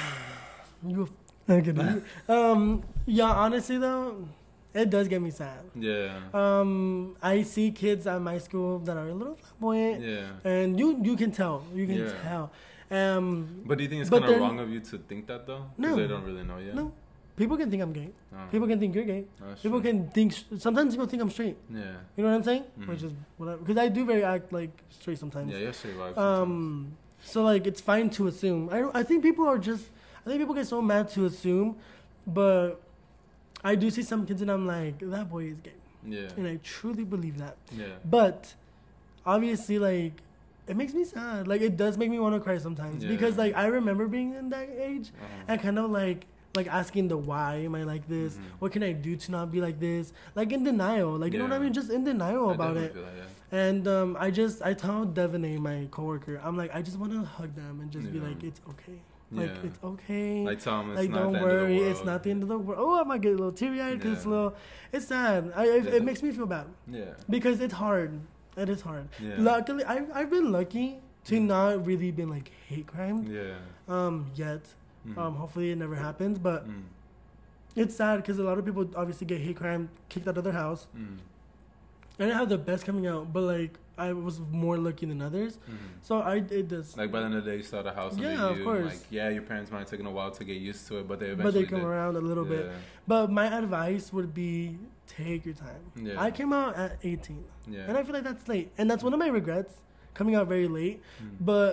You. Kidding. um. Yeah. Honestly, though, it does get me sad. Yeah. Um. I see kids at my school that are a little flamboyant, Yeah. and you you can tell. You can Yeah. tell. Um. But do you think it's kind of wrong of you to think that though? No. They don't really know yet. No. People can think I'm gay. Oh, People can think you're gay. that's People true. can think. Sometimes people think I'm straight. Yeah. You know what I'm saying? Mhm. Which is whatever. Because I do very act like straight sometimes. Yeah, you're straight vibes. Um, so like it's fine to assume. I I think people are just. I think people get so mad to assume, but I do see some kids and I'm like, that boy is gay, yeah. and I truly believe that. Yeah. But obviously, like, it makes me sad. Like it does make me want to cry sometimes Yeah. because like I remember being in that age Uh-huh. and kind of like like asking the why am I like this? Mhm. What can I do to not be like this? Like in denial. Like you know what I mean? Just in denial I about it. that, yeah. And um, I just I tell Devaney, my coworker, I'm like I just want to hug them and just be like it's okay, like Yeah. it's okay, Like tell them like don't worry, end of the world. it's not the end of the world. Oh, I might get a little teary eyed because it's a little, it's sad. I, it, Yeah. it makes me feel bad Yeah. because it's hard. It is hard. Yeah. Luckily, I've I've been lucky to Mm. not really been like hate crime Yeah. um yet. Mhm. Um, hopefully it never happens, but Mm. it's sad because a lot of people obviously get hate crime kicked out of their house. Mm. I didn't have the best coming out, but like I was more lucky than others. Mhm. So I it does. Like by the end of the day, you start a house Yeah, of you. course. Like yeah, your parents might have taken a while to get used to it, but they eventually. but they come did. around a little bit. But my advice would be take your time. Yeah. I came out at 18, Yeah. and I feel like that's late, and that's one of my regrets coming out very late. Mm. But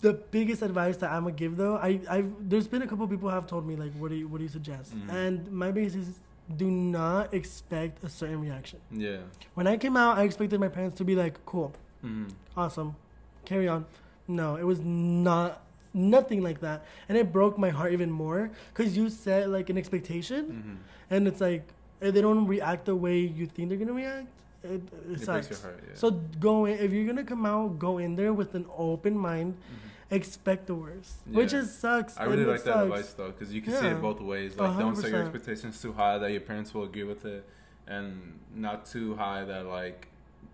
the biggest advice that I'm gonna give though, I I've there's been a couple people who have told me like, what do you what do you suggest? Mhm. And my is do not expect a certain reaction. Yeah. When I came out, I expected my parents to be like, cool, Mm. awesome, carry on. No, it was not nothing like that, and it broke my heart even more because you set like an expectation, Mm-hmm. and it's like if they don't react the way you think they're gonna react. It, it, It breaks sucks. your heart. Yeah. So go in if you're gonna come out, go in there with an open mind. Mhm. Expect the worst, which just sucks. I really it like that sucks. advice though, because you can see it both ways. Like, don't set your expectations too high that your parents will agree with it, and not too high that like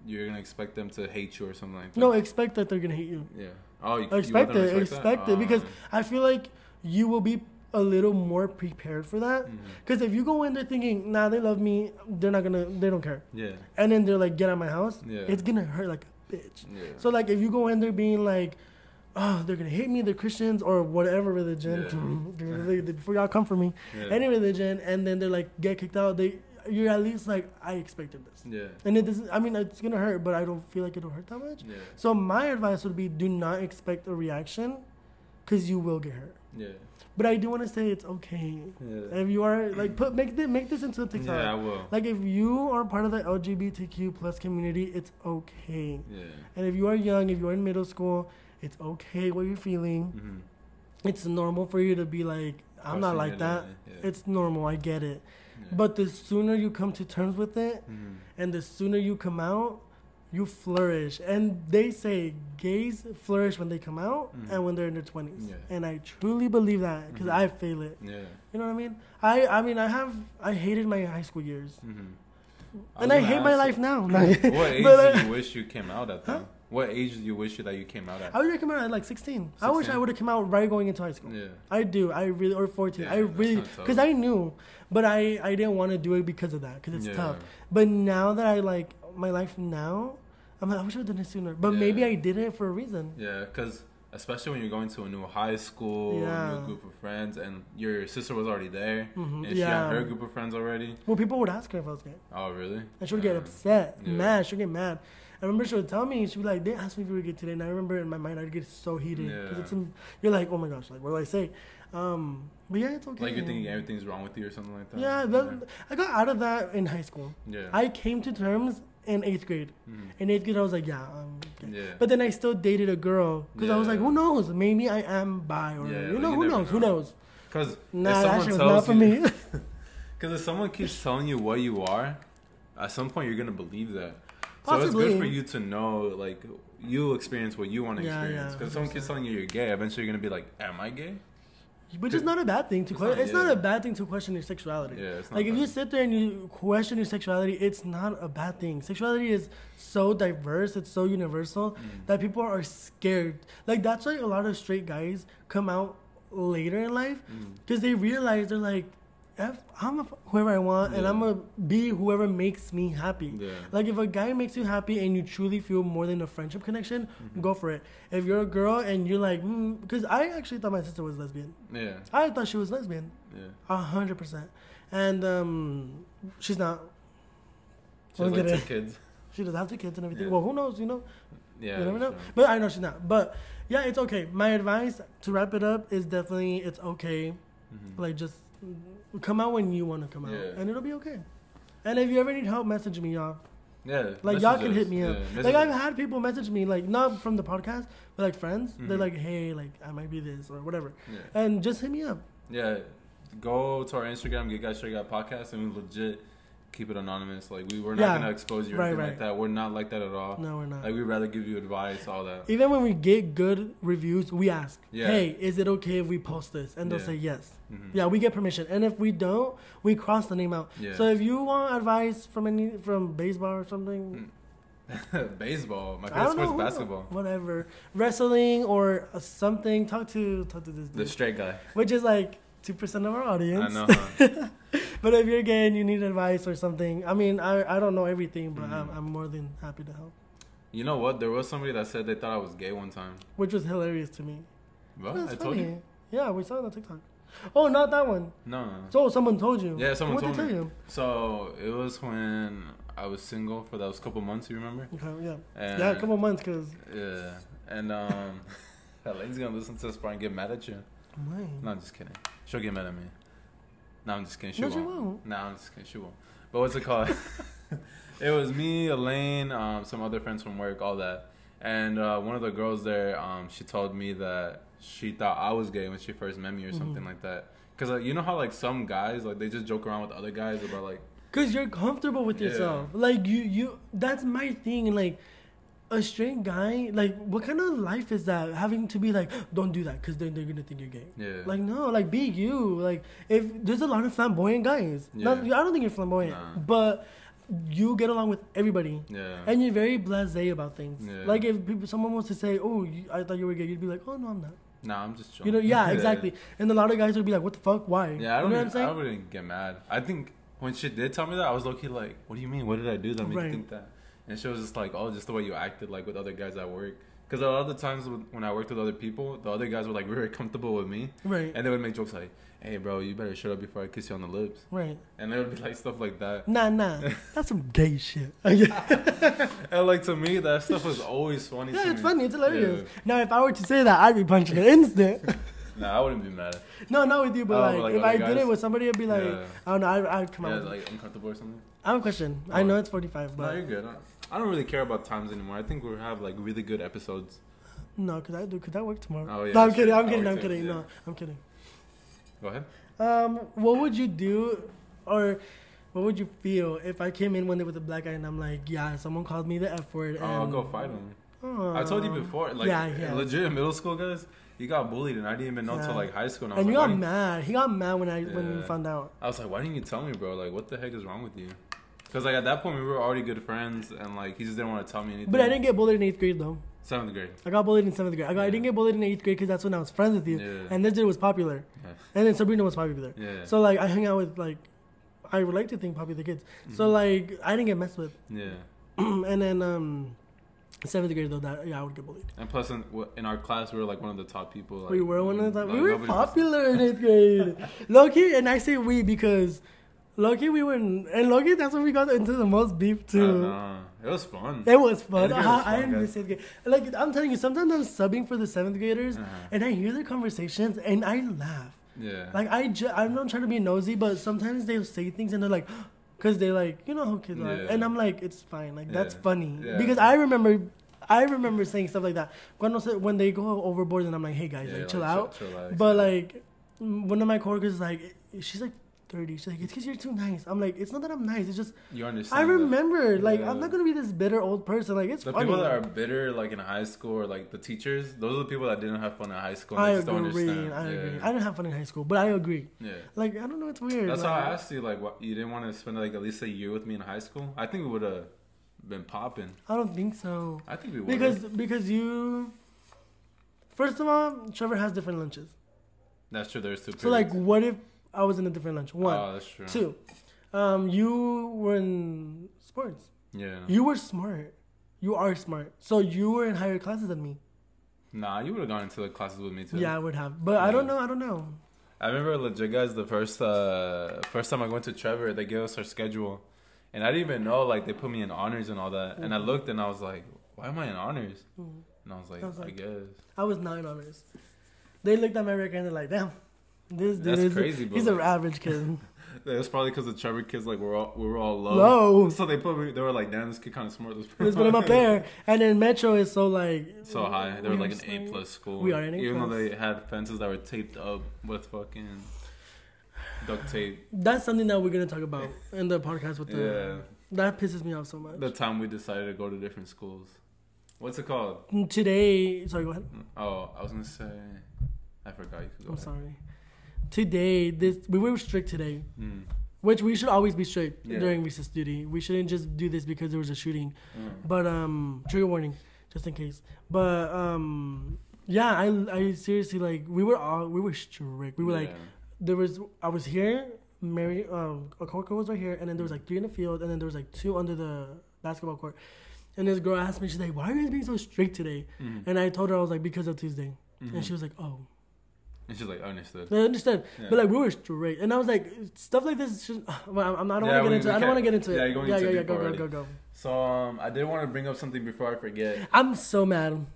you're gonna expect them to hate you or something like that. No, expect that they're gonna hate you. yeah. Oh, you, Expect you it. Expect that? it because. I feel like you will be a little more prepared for that. Mm-hmm. Because if you go in there thinking, nah, they love me, they're not gonna, they don't care, yeah, and then they're like, get out of my house, Yeah. it's gonna hurt like a bitch. yeah. So like, if you go in there being like, oh, they're gonna hate me, they're Christians or whatever religion, before y'all come for me, yeah. any religion, and then they're like get kicked out, they, you're at least like, I expected this, yeah, and it doesn't. I mean, it's gonna hurt, but I don't feel like it'll hurt that much. yeah, So my advice would be: do not expect a reaction because you will get hurt. Yeah. But I do want to say it's okay Yeah. if you are like put make this make this into a TikTok. Yeah, I will. Like if you are part of the LGBTQ plus community, it's okay. Yeah. And if you are young, if you are in middle school, it's okay what you're feeling. Mm-hmm. It's normal for you to be like, I'm not like that. It's normal. I get it. But the sooner you come to terms with it, hmm and the sooner you come out, you flourish. And they say gays flourish when they come out Mhm. and when they're in their 20s. Yeah. And I truly believe that because Mhm. I feel it. yeah. You know what I mean? I I mean I have I hated my high school years. Mm-hmm. and I hate my life now. What age But, uh, do you wish you came out at? Then? What age do you wish that you came out at? I would come out at like 16. I wish I would have come out right going into high school. Yeah. I do. I really or 14. Yeah, I really because I knew, but I I didn't want to do it because of that because it's Yeah. tough. But now that I like my life now, I'm like I wish I would done it sooner. But Yeah. maybe I did it for a reason. Yeah, because especially when you're going to a new high school, Yeah. new group of friends, and your sister was already there, Mhm, and she yeah. had her group of friends already. Well, people would ask her if I was gay, Oh, really? and she would get upset, Yeah. mad. She'd get mad. I remember she would tell me, she'd be like, "They asked me if you were gay today," and I remember in my mind I'd get so heated because Yeah. it's some, you're like, "Oh my gosh, like what do I say?" Um, but yeah, it's okay. Like you're thinking everything's wrong with you or something like that. Yeah, that, I got out of that in high school. yeah. I came to terms in eighth grade. Mhm. In eighth grade, I was like, yeah, I'm gay. Yeah. But then I still dated a girl because I was like, who knows? Maybe I am bi or Yeah, you like, know, you who never knows? Who knows? Because Nah, if that someone shit was tells not for you, me. Because if someone keeps telling you what you are, at some point you're gonna believe that. So it's Possibly. good for you to know, like, you experience what you want to Yeah, experience. Because if someone keeps telling you you're gay, eventually you're gonna be like, "Am I gay?" Which is not a bad thing to It's question. not, It's not a bad thing to question your sexuality. Yeah, it's not Like if you sit there and you question your sexuality, it's not a bad thing. Sexuality is so diverse, it's so universal Mm. that people are scared. Like that's why a lot of straight guys come out later in life Mm. because they realize they're like, F, I'm a, f- whoever I want, and I'm gonna be whoever makes me happy. Yeah. Like if a guy makes you happy and you truly feel more than a friendship connection, Mm-hmm. go for it. If you're a girl and you're like, because I actually thought my sister was lesbian. Yeah. I thought she was lesbian, Yeah. a hundred percent, and um, she's not. She has like two it. kids. She does have two kids and everything. Yeah. Well, who knows? You know, Yeah. you never know. sure. But I know she's not. But yeah, it's okay. My advice to wrap it up is definitely it's okay. Mhm. Like just mm, come out when you want to come out, Yeah. and it'll be okay. And if you ever need help, message me, y'all. Yeah. Like y'all can messages. hit me up. Yeah, like I've messages. had people message me, like not from the podcast, but like friends. They're Mhm. like, "Hey, like I might be this or whatever," Yeah. and just hit me up. Yeah, go to our Instagram, Gay Guy Straight Guy Podcast, and we legit keep it anonymous. Like we we're not Yeah. gonna expose you or Right, anything right. like that. We're not like that at all. No, we're not. Like we'd rather give you advice, all that. Even when we get good reviews, we ask, Yeah. "Hey, is it okay if we post this?" And they'll Yeah. say yes. Mhm. Yeah, we get permission. And if we don't, we cross the name out. Yeah. So if you want advice from any from baseball or something, Baseball, my favorite sport's know, basketball. whatever, wrestling or something, talk to talk to this The straight guy. which is like two percent of our audience. I know. Huh? But if you're gay and you need advice or something, I mean, I, I don't know everything, but I'm, Mhm. I'm more than happy to help. You know what? There was somebody that said they thought I was gay one time. Which was hilarious to me. What? I told funny. you. Yeah, we saw it on TikTok. Oh, not that one. No. So someone told you. Yeah, someone what told they me. tell you? So it was when I was single for those couple months. You remember? Okay, yeah. And yeah, a couple months, because. Yeah, and um, Elaine's gonna listen to this part and get mad at you. No, I'm just kidding. She'll get mad at me. No, I'm just kidding. She No, won't. she won't. No, I'm just kidding. She won't. But what's it called? it was me, Elaine, um, some other friends from work, all that. And uh, one of the girls there, um, she told me that she thought I was gay when she first met me or something Mhm. like that. Cause like, you know how like some guys like they just joke around with other guys about like Because you're comfortable with Yeah. yourself. Like, you, you, that's my thing. Like, a straight guy, like, what kind of life is that? Having to be like, don't do that because then they're going to think you're gay. yeah Like, no, like, be you. Like, if there's a lot of flamboyant guys. Not, Yeah. I don't think you're flamboyant, Nah. but you get along with everybody. yeah And you're very blasé about things. Yeah. Like if people, someone wants to say, "Oh, you, I thought you were gay," you'd be like, "Oh no, I'm not." nah I'm just joking. You know? Yeah, exactly. And a lot of guys would be like, "What the fuck? Why?" Yeah, I don't. know even, what I'm I wouldn't get mad. I think when she did tell me that, I was low key like, "What do you mean? What did I do that made Right. you think that?" And she was just like, "Oh, just the way you acted like with other guys at work." Because a lot of the times when I worked with other people, the other guys were like very comfortable with me, Right. and they would make jokes like, "Hey, bro, you better shut up before I kiss you on the lips," Right. and it would be like stuff like that. Nah, nah. That's some gay shit. And like to me, that stuff was always funny. Yeah, it's me. funny. It's hilarious. Yeah. Now, if I were to say that, I'd be punching it instant. Nah, I wouldn't be mad. no, not with you, but Oh, like, like if I did it with somebody, I'd be like, Yeah. I don't know, I, I'd come Yeah, out. it. like uncomfortable or something. I have a question. I Oh. know it's 45, No, but you're good. I- I don't really care about times anymore. I think we have like really good episodes. no, could I do? Could that work tomorrow? Oh, yeah, no, I'm sure. kidding. I'm kidding. I'm works too, kidding. yeah. No, I'm kidding. Go ahead. Um, what would you do, or what would you feel if I came in one day with a black guy and I'm like, yeah, someone called me the F word. Oh, I'll go fight him. Oh. I told you before, like yeah, yeah. legit middle school, guys. You got bullied, and I didn't even know Yeah. until like high school. And, I And you like, got mad. He got mad when I when you found out. I was like, why didn't you tell me, bro? Like, what the heck is wrong with you? Because like at that point we were already good friends, and like he just didn't want to tell me anything. But I didn't get bullied in eighth grade though. seventh grade. I got bullied in seventh grade. I, got, I didn't get bullied in eighth grade because that's when I was friends with you. Yeah. And this dude was popular. Yeah. And then Sabrina was popular. Yeah. So like I hung out with like I would like to think popular kids. So Mhm. like I didn't get messed with. yeah. and then um seventh grade though that yeah I would get bullied. And plus, in, in our class, we were like one of the top people. Like, we were one of the like, we were nobody was- popular in eighth grade. Loki and I say we because Loki we were in, and Loki that's when we got into the most beef I too. know. It was fun. It was fun. Eighth was I, fun, I miss grade. Like I'm telling you, sometimes I'm subbing for the seventh graders, Uh-huh. and I hear their conversations, and I laugh. Yeah. Like I, ju- I'm not trying to be nosy, but sometimes they'll say things and they're like, because they like, you know how kids are, and I'm like, it's fine, like that's Yeah. funny Yeah. because I remember, I remember saying stuff like that. When they go overboard, and I'm like, hey guys, Yeah, like chill like, out. chill- chillax. But like, one of my coworkers is like, she's like 30. She's like, it's because you're too nice. I'm like, it's not that I'm nice. It's just you understand. I that- remember. Like, Yeah. I'm not gonna be this bitter old person. Like, it's The funny. people that are bitter, like in high school, or like the teachers, those are the people that didn't have fun in high school. And I they just don't agree. understand. I yeah. agree. I didn't have fun in high school, but I agree. yeah. Like, I don't know. It's weird. That's like, how I asked you, like, what you didn't want to spend like at least a year with me in high school. I think we would have been popping. I don't think so. I think we would. Because because you first of all, Trevor has different lunches. that's true. There's two. So like what if I was in a different lunch? One. Oh, that's true. Two. Um you were in sports. Yeah. You were smart. You are smart. So you were in higher classes than me. Nah, you would have gone into the classes with me too. Yeah, I would have. But I don't know, I don't know. I remember legit guys. The first uh first time I went to Trevor, they gave us our schedule, and I didn't even know like they put me in honors and all that. And I Mhm. looked and I was like, why am I in honors? Mhm. And I was like, I was I, guess. I was nine honors. They looked at my record and they're like, damn. This dude That's is crazy, but he's an average kid. Was probably because the Trevor kids like were all we were all low. Low. So they put me. They were like, damn, this kid kind of smart. Let's put him up there. And then Metro is so like So high. They were like an A plus school. We are an A Even though they had fences that were taped up with fucking duct tape. That's something that we're gonna talk about in the podcast with the Yeah. that pisses me off so much. The time we decided to go to different schools. What's it called? Today sorry, go ahead. Oh, I was gonna say. I forgot. You could go. I'm ahead. sorry. Today, this we were strict today, Mm. which we should always be strict Yeah. during recess duty. We shouldn't just do this because there was a shooting. Mm. But um, trigger warning, just in case. But um, yeah, I I seriously like we were all we were strict. We were like there was I was here, Mary um a coworker was right here, and then there was like three in the field, and then there was like two under the basketball court. And this girl asked me, she's like, "Why are you guys being so strict today?" Mhm. And I told her I was like, "Because of Tuesday," Mhm. and she was like, "Oh." And she's like, understood. I understand, Yeah. but like we were straight, and I was like, stuff like this. Should, well, I'm, I don't Yeah, want to get into. I don't want to get into yeah, it. you're going yeah, too yeah, yeah. Go, go, already. go, go. So um, I did want to bring up something before I forget. I'm so mad.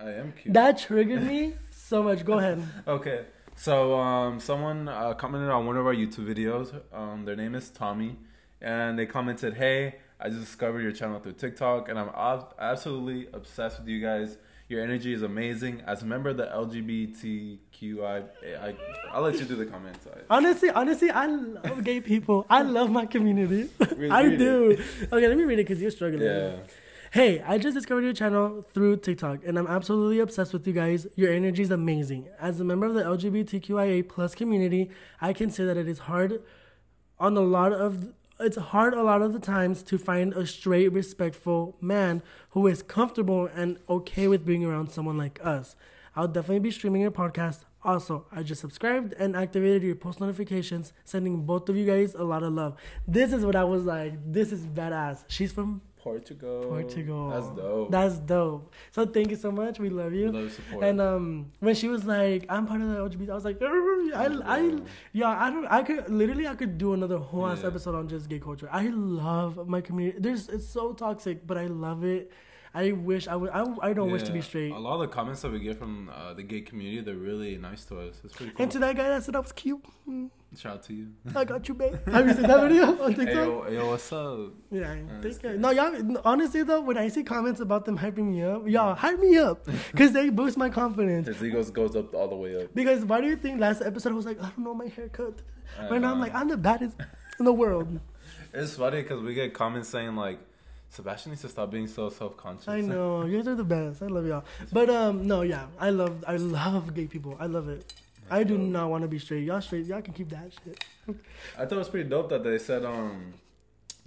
I am cute. That triggered me so much. Go ahead. Okay. So um, someone uh, commented on one of our YouTube videos. Um, their name is Tommy, and they commented, "Hey, I just discovered your channel through TikTok, and I'm ab- absolutely obsessed with you guys. Your energy is amazing. As a member of the LGBTQI, I, I'll let you do the comments. Honestly, honestly, I love gay people. I love my community. Read- I read do. Okay, let me read it because you're struggling. yeah. Hey, I just discovered your channel through TikTok, and I'm absolutely obsessed with you guys. Your energy is amazing. As a member of the LGBTQIA plus community, I can say that it is hard on a lot of it's hard a lot of the times to find a straight, respectful man who is comfortable and okay with being around someone like us. I'll definitely be streaming your podcast. Also, I just subscribed and activated your post notifications, sending both of you guys a lot of love. This is what I was like. This is badass. She's from Portugal. Portugal. That's dope. That's dope. So thank you so much. We love We you. love support. And um, when she was like, "I'm part of the LGBT," I was like! "I, I, yeah, I don't, I could literally, I could do another whole ass episode on just gay culture. I love my community. There's, it's so toxic, but I love it. I wish I would. I, I don't wish to be straight. A lot of the comments that we get from uh, the gay community, they're really nice to us. It's pretty cool. And to that guy that said I was cute, Shout out to you. I got you, babe. Have you seen that video on hey, TikTok? yo, yo, what's up? Yeah, that's thank. No, y'all. Honestly, though, when I see comments about them hyping me up, y'all hype me up because they boost my confidence. His ego goes up all the way up. Because why do you think last episode I was like, I don't know my haircut. I Right now I'm like, I'm the baddest in the world. It's funny because we get comments saying like, Sebastian needs to stop being so self conscious. I know you guys are the best. I love y'all. But um, no, yeah, I love, I love gay people. I love it. I do not want to be straight. Y'all straight. Y'all can keep that shit. I thought it was pretty dope that they said um,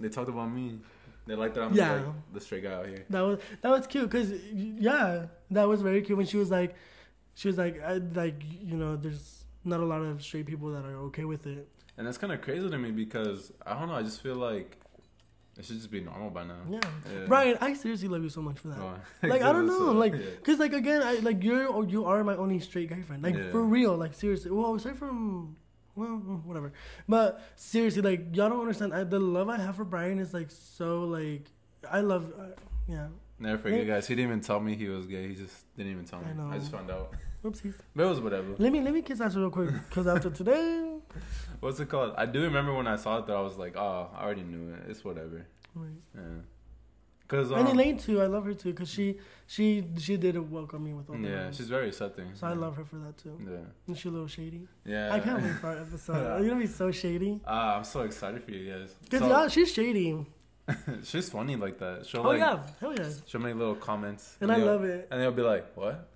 they talked about me. They like that I'm Yeah. like the straight guy out here. That was that was cute because yeah, that was very cute when she was like, she was like, I, like you know, there's not a lot of straight people that are okay with it. And that's kind of crazy to me because I don't know. I just feel like it should just be normal by now. Yeah. Yeah. Brayan, I seriously love you so much for that. Oh, Like I don't so- know, like, yeah. cause like again, I like you're or you are my only straight guy friend, like Yeah. for real, like seriously. Well, aside from, well, mm, whatever, but seriously, like y'all don't understand. I, the love I have for Brayan is like so like I love, uh, yeah. Never forget, guys. He didn't even tell me he was gay. He just didn't even tell me. I I, just found out. Oopsies. But it was whatever. Let me let me kiss ass real quick, cause after today, What's it called? I do remember when I saw it that I was like, oh, I already knew it. It's whatever. Right. Yeah. Cause um, and Elaine too, I love her too, cause she she she did welcome me with open yeah, she's very accepting. So I love her for that too. Yeah. And she a little shady. Yeah. I can't wait for our episode. You're gonna be so shady. Ah, I'm so excited for you guys. Cause So, y'all, she's shady. she's funny like that. She'll Oh like, yeah, hell yeah. she'll make little comments, And I love it. And they'll be like, "What?"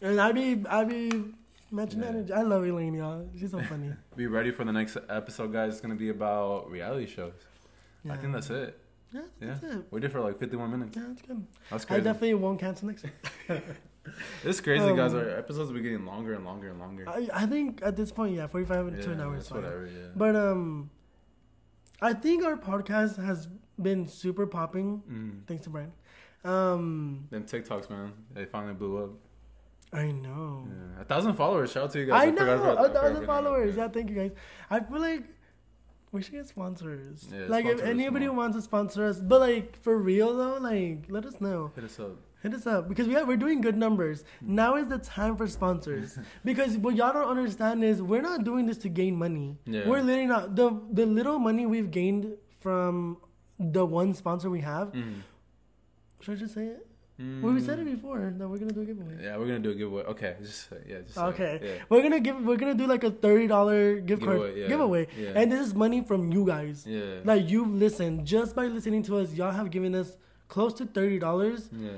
And I be I be matching Yeah. energy. I love Elaine, y'all. She's so funny. Be ready for the next episode, guys. It's gonna be about reality shows. I think that's it. Yeah, Yeah, that's it. we did for like 51 minutes. Yeah, that's good. That's crazy. I definitely won't cancel next. It's crazy, guys. Um, Our episodes will be getting longer and longer and longer. I, I think at this point, yeah, forty five yeah, to an hour is fine. whatever. Yeah. But um, I think our podcast has been super popping Mm. thanks to Brayan. Um, Them TikToks, man, they finally blew up. I know. Yeah. A thousand followers. Shout out to you guys. I forgot know I a thousand followers. Yeah, thank you guys. I feel like we should get sponsors. Yeah, like if anybody more. wants to sponsor us, but like for real though, like let us know. Hit us up. Hit us up because we have, we're doing good numbers. Now is the time for sponsors because what y'all don't understand is we're not doing this to gain money. Yeah. We're literally not the the little money we've gained from the one sponsor we have. Mm. Should I just say it? Mm. Well, we said it before that we're gonna do a giveaway. Yeah, we're gonna do a giveaway. Okay, just yeah, just say. Okay, Yeah. we're gonna give we're gonna do like a thirty dollar gift card Giveaway, yeah, giveaway, yeah. and this is money from you guys. Yeah. Like you listen, just by listening to us, y'all have given us close to thirty dollars, yeah.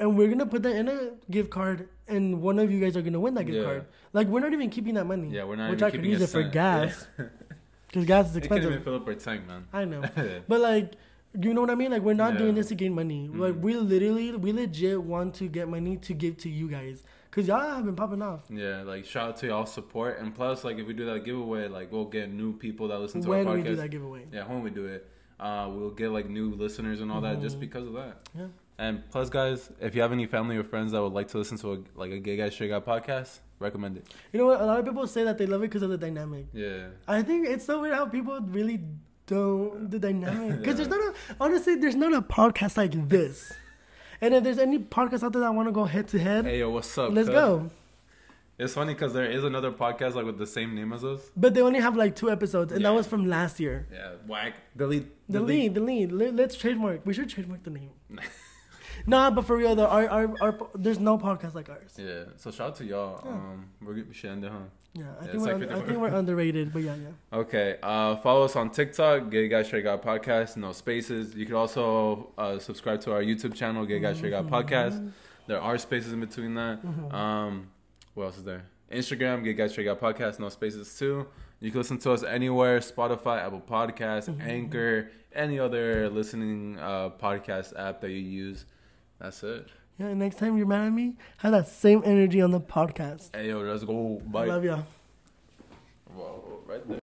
and we're gonna put that in a gift card, and one of you guys are gonna win that gift Yeah. card. Like we're not even keeping that money. Yeah, we're not which even I could keeping use it for gas, because gas is It can't even expensive. fill up our tank, man. I know, but like. You know what I mean? Like we're not Yeah. doing this to gain money. Like Mhm. we literally, we legit want to get money to give to you guys, cause y'all have been popping off. Yeah, like shout out to y'all support, and plus, like if we do that giveaway, like we'll get new people that listen to When our we podcast. do that giveaway, Yeah, when we do it, uh, we'll get like new listeners and all that just Mhm. because of that. Yeah. And plus, guys, if you have any family or friends that would like to listen to a, like a gay guy straight guy podcast, recommend it. You know what? A lot of people say that they love it because of the dynamic. Yeah, I think it's so weird how people really don't the dynamic because there's not a honestly there's not a podcast like this. And if there's any podcast out there that want to go head to head, Hey yo, what's up? let's cuz? go. It's funny because there is another podcast like with the same name as us. But they only have like two episodes, and that was from last year. Yeah, whack. Delete. The lead, the lead. Let, let's trademark. We should trademark the name. nah, but for real though, our, our, our there's no podcast like ours. Yeah. So shout out to y'all. Yeah. Um, we're we should end it, huh? Yeah, I Yeah, think we're like un- I think we're underrated, but yeah, yeah. Okay. Uh, follow us on TikTok, Gay Guy Straight Guy Podcast. No spaces. You can also uh, subscribe to our YouTube channel, Gay Guy Straight Guy Podcast. There are spaces in between that. Mhm. Um, what else is there? Instagram, Gay Guy Straight Guy Podcast. No spaces too. You can listen to us anywhere: Spotify, Apple Podcasts, Mhm. Anchor, any other listening uh, podcast app that you use. That's it. Yeah, next time you're mad at me, have that same energy on the podcast. Hey, yo, let's go. Bye. Love y'all. Right there.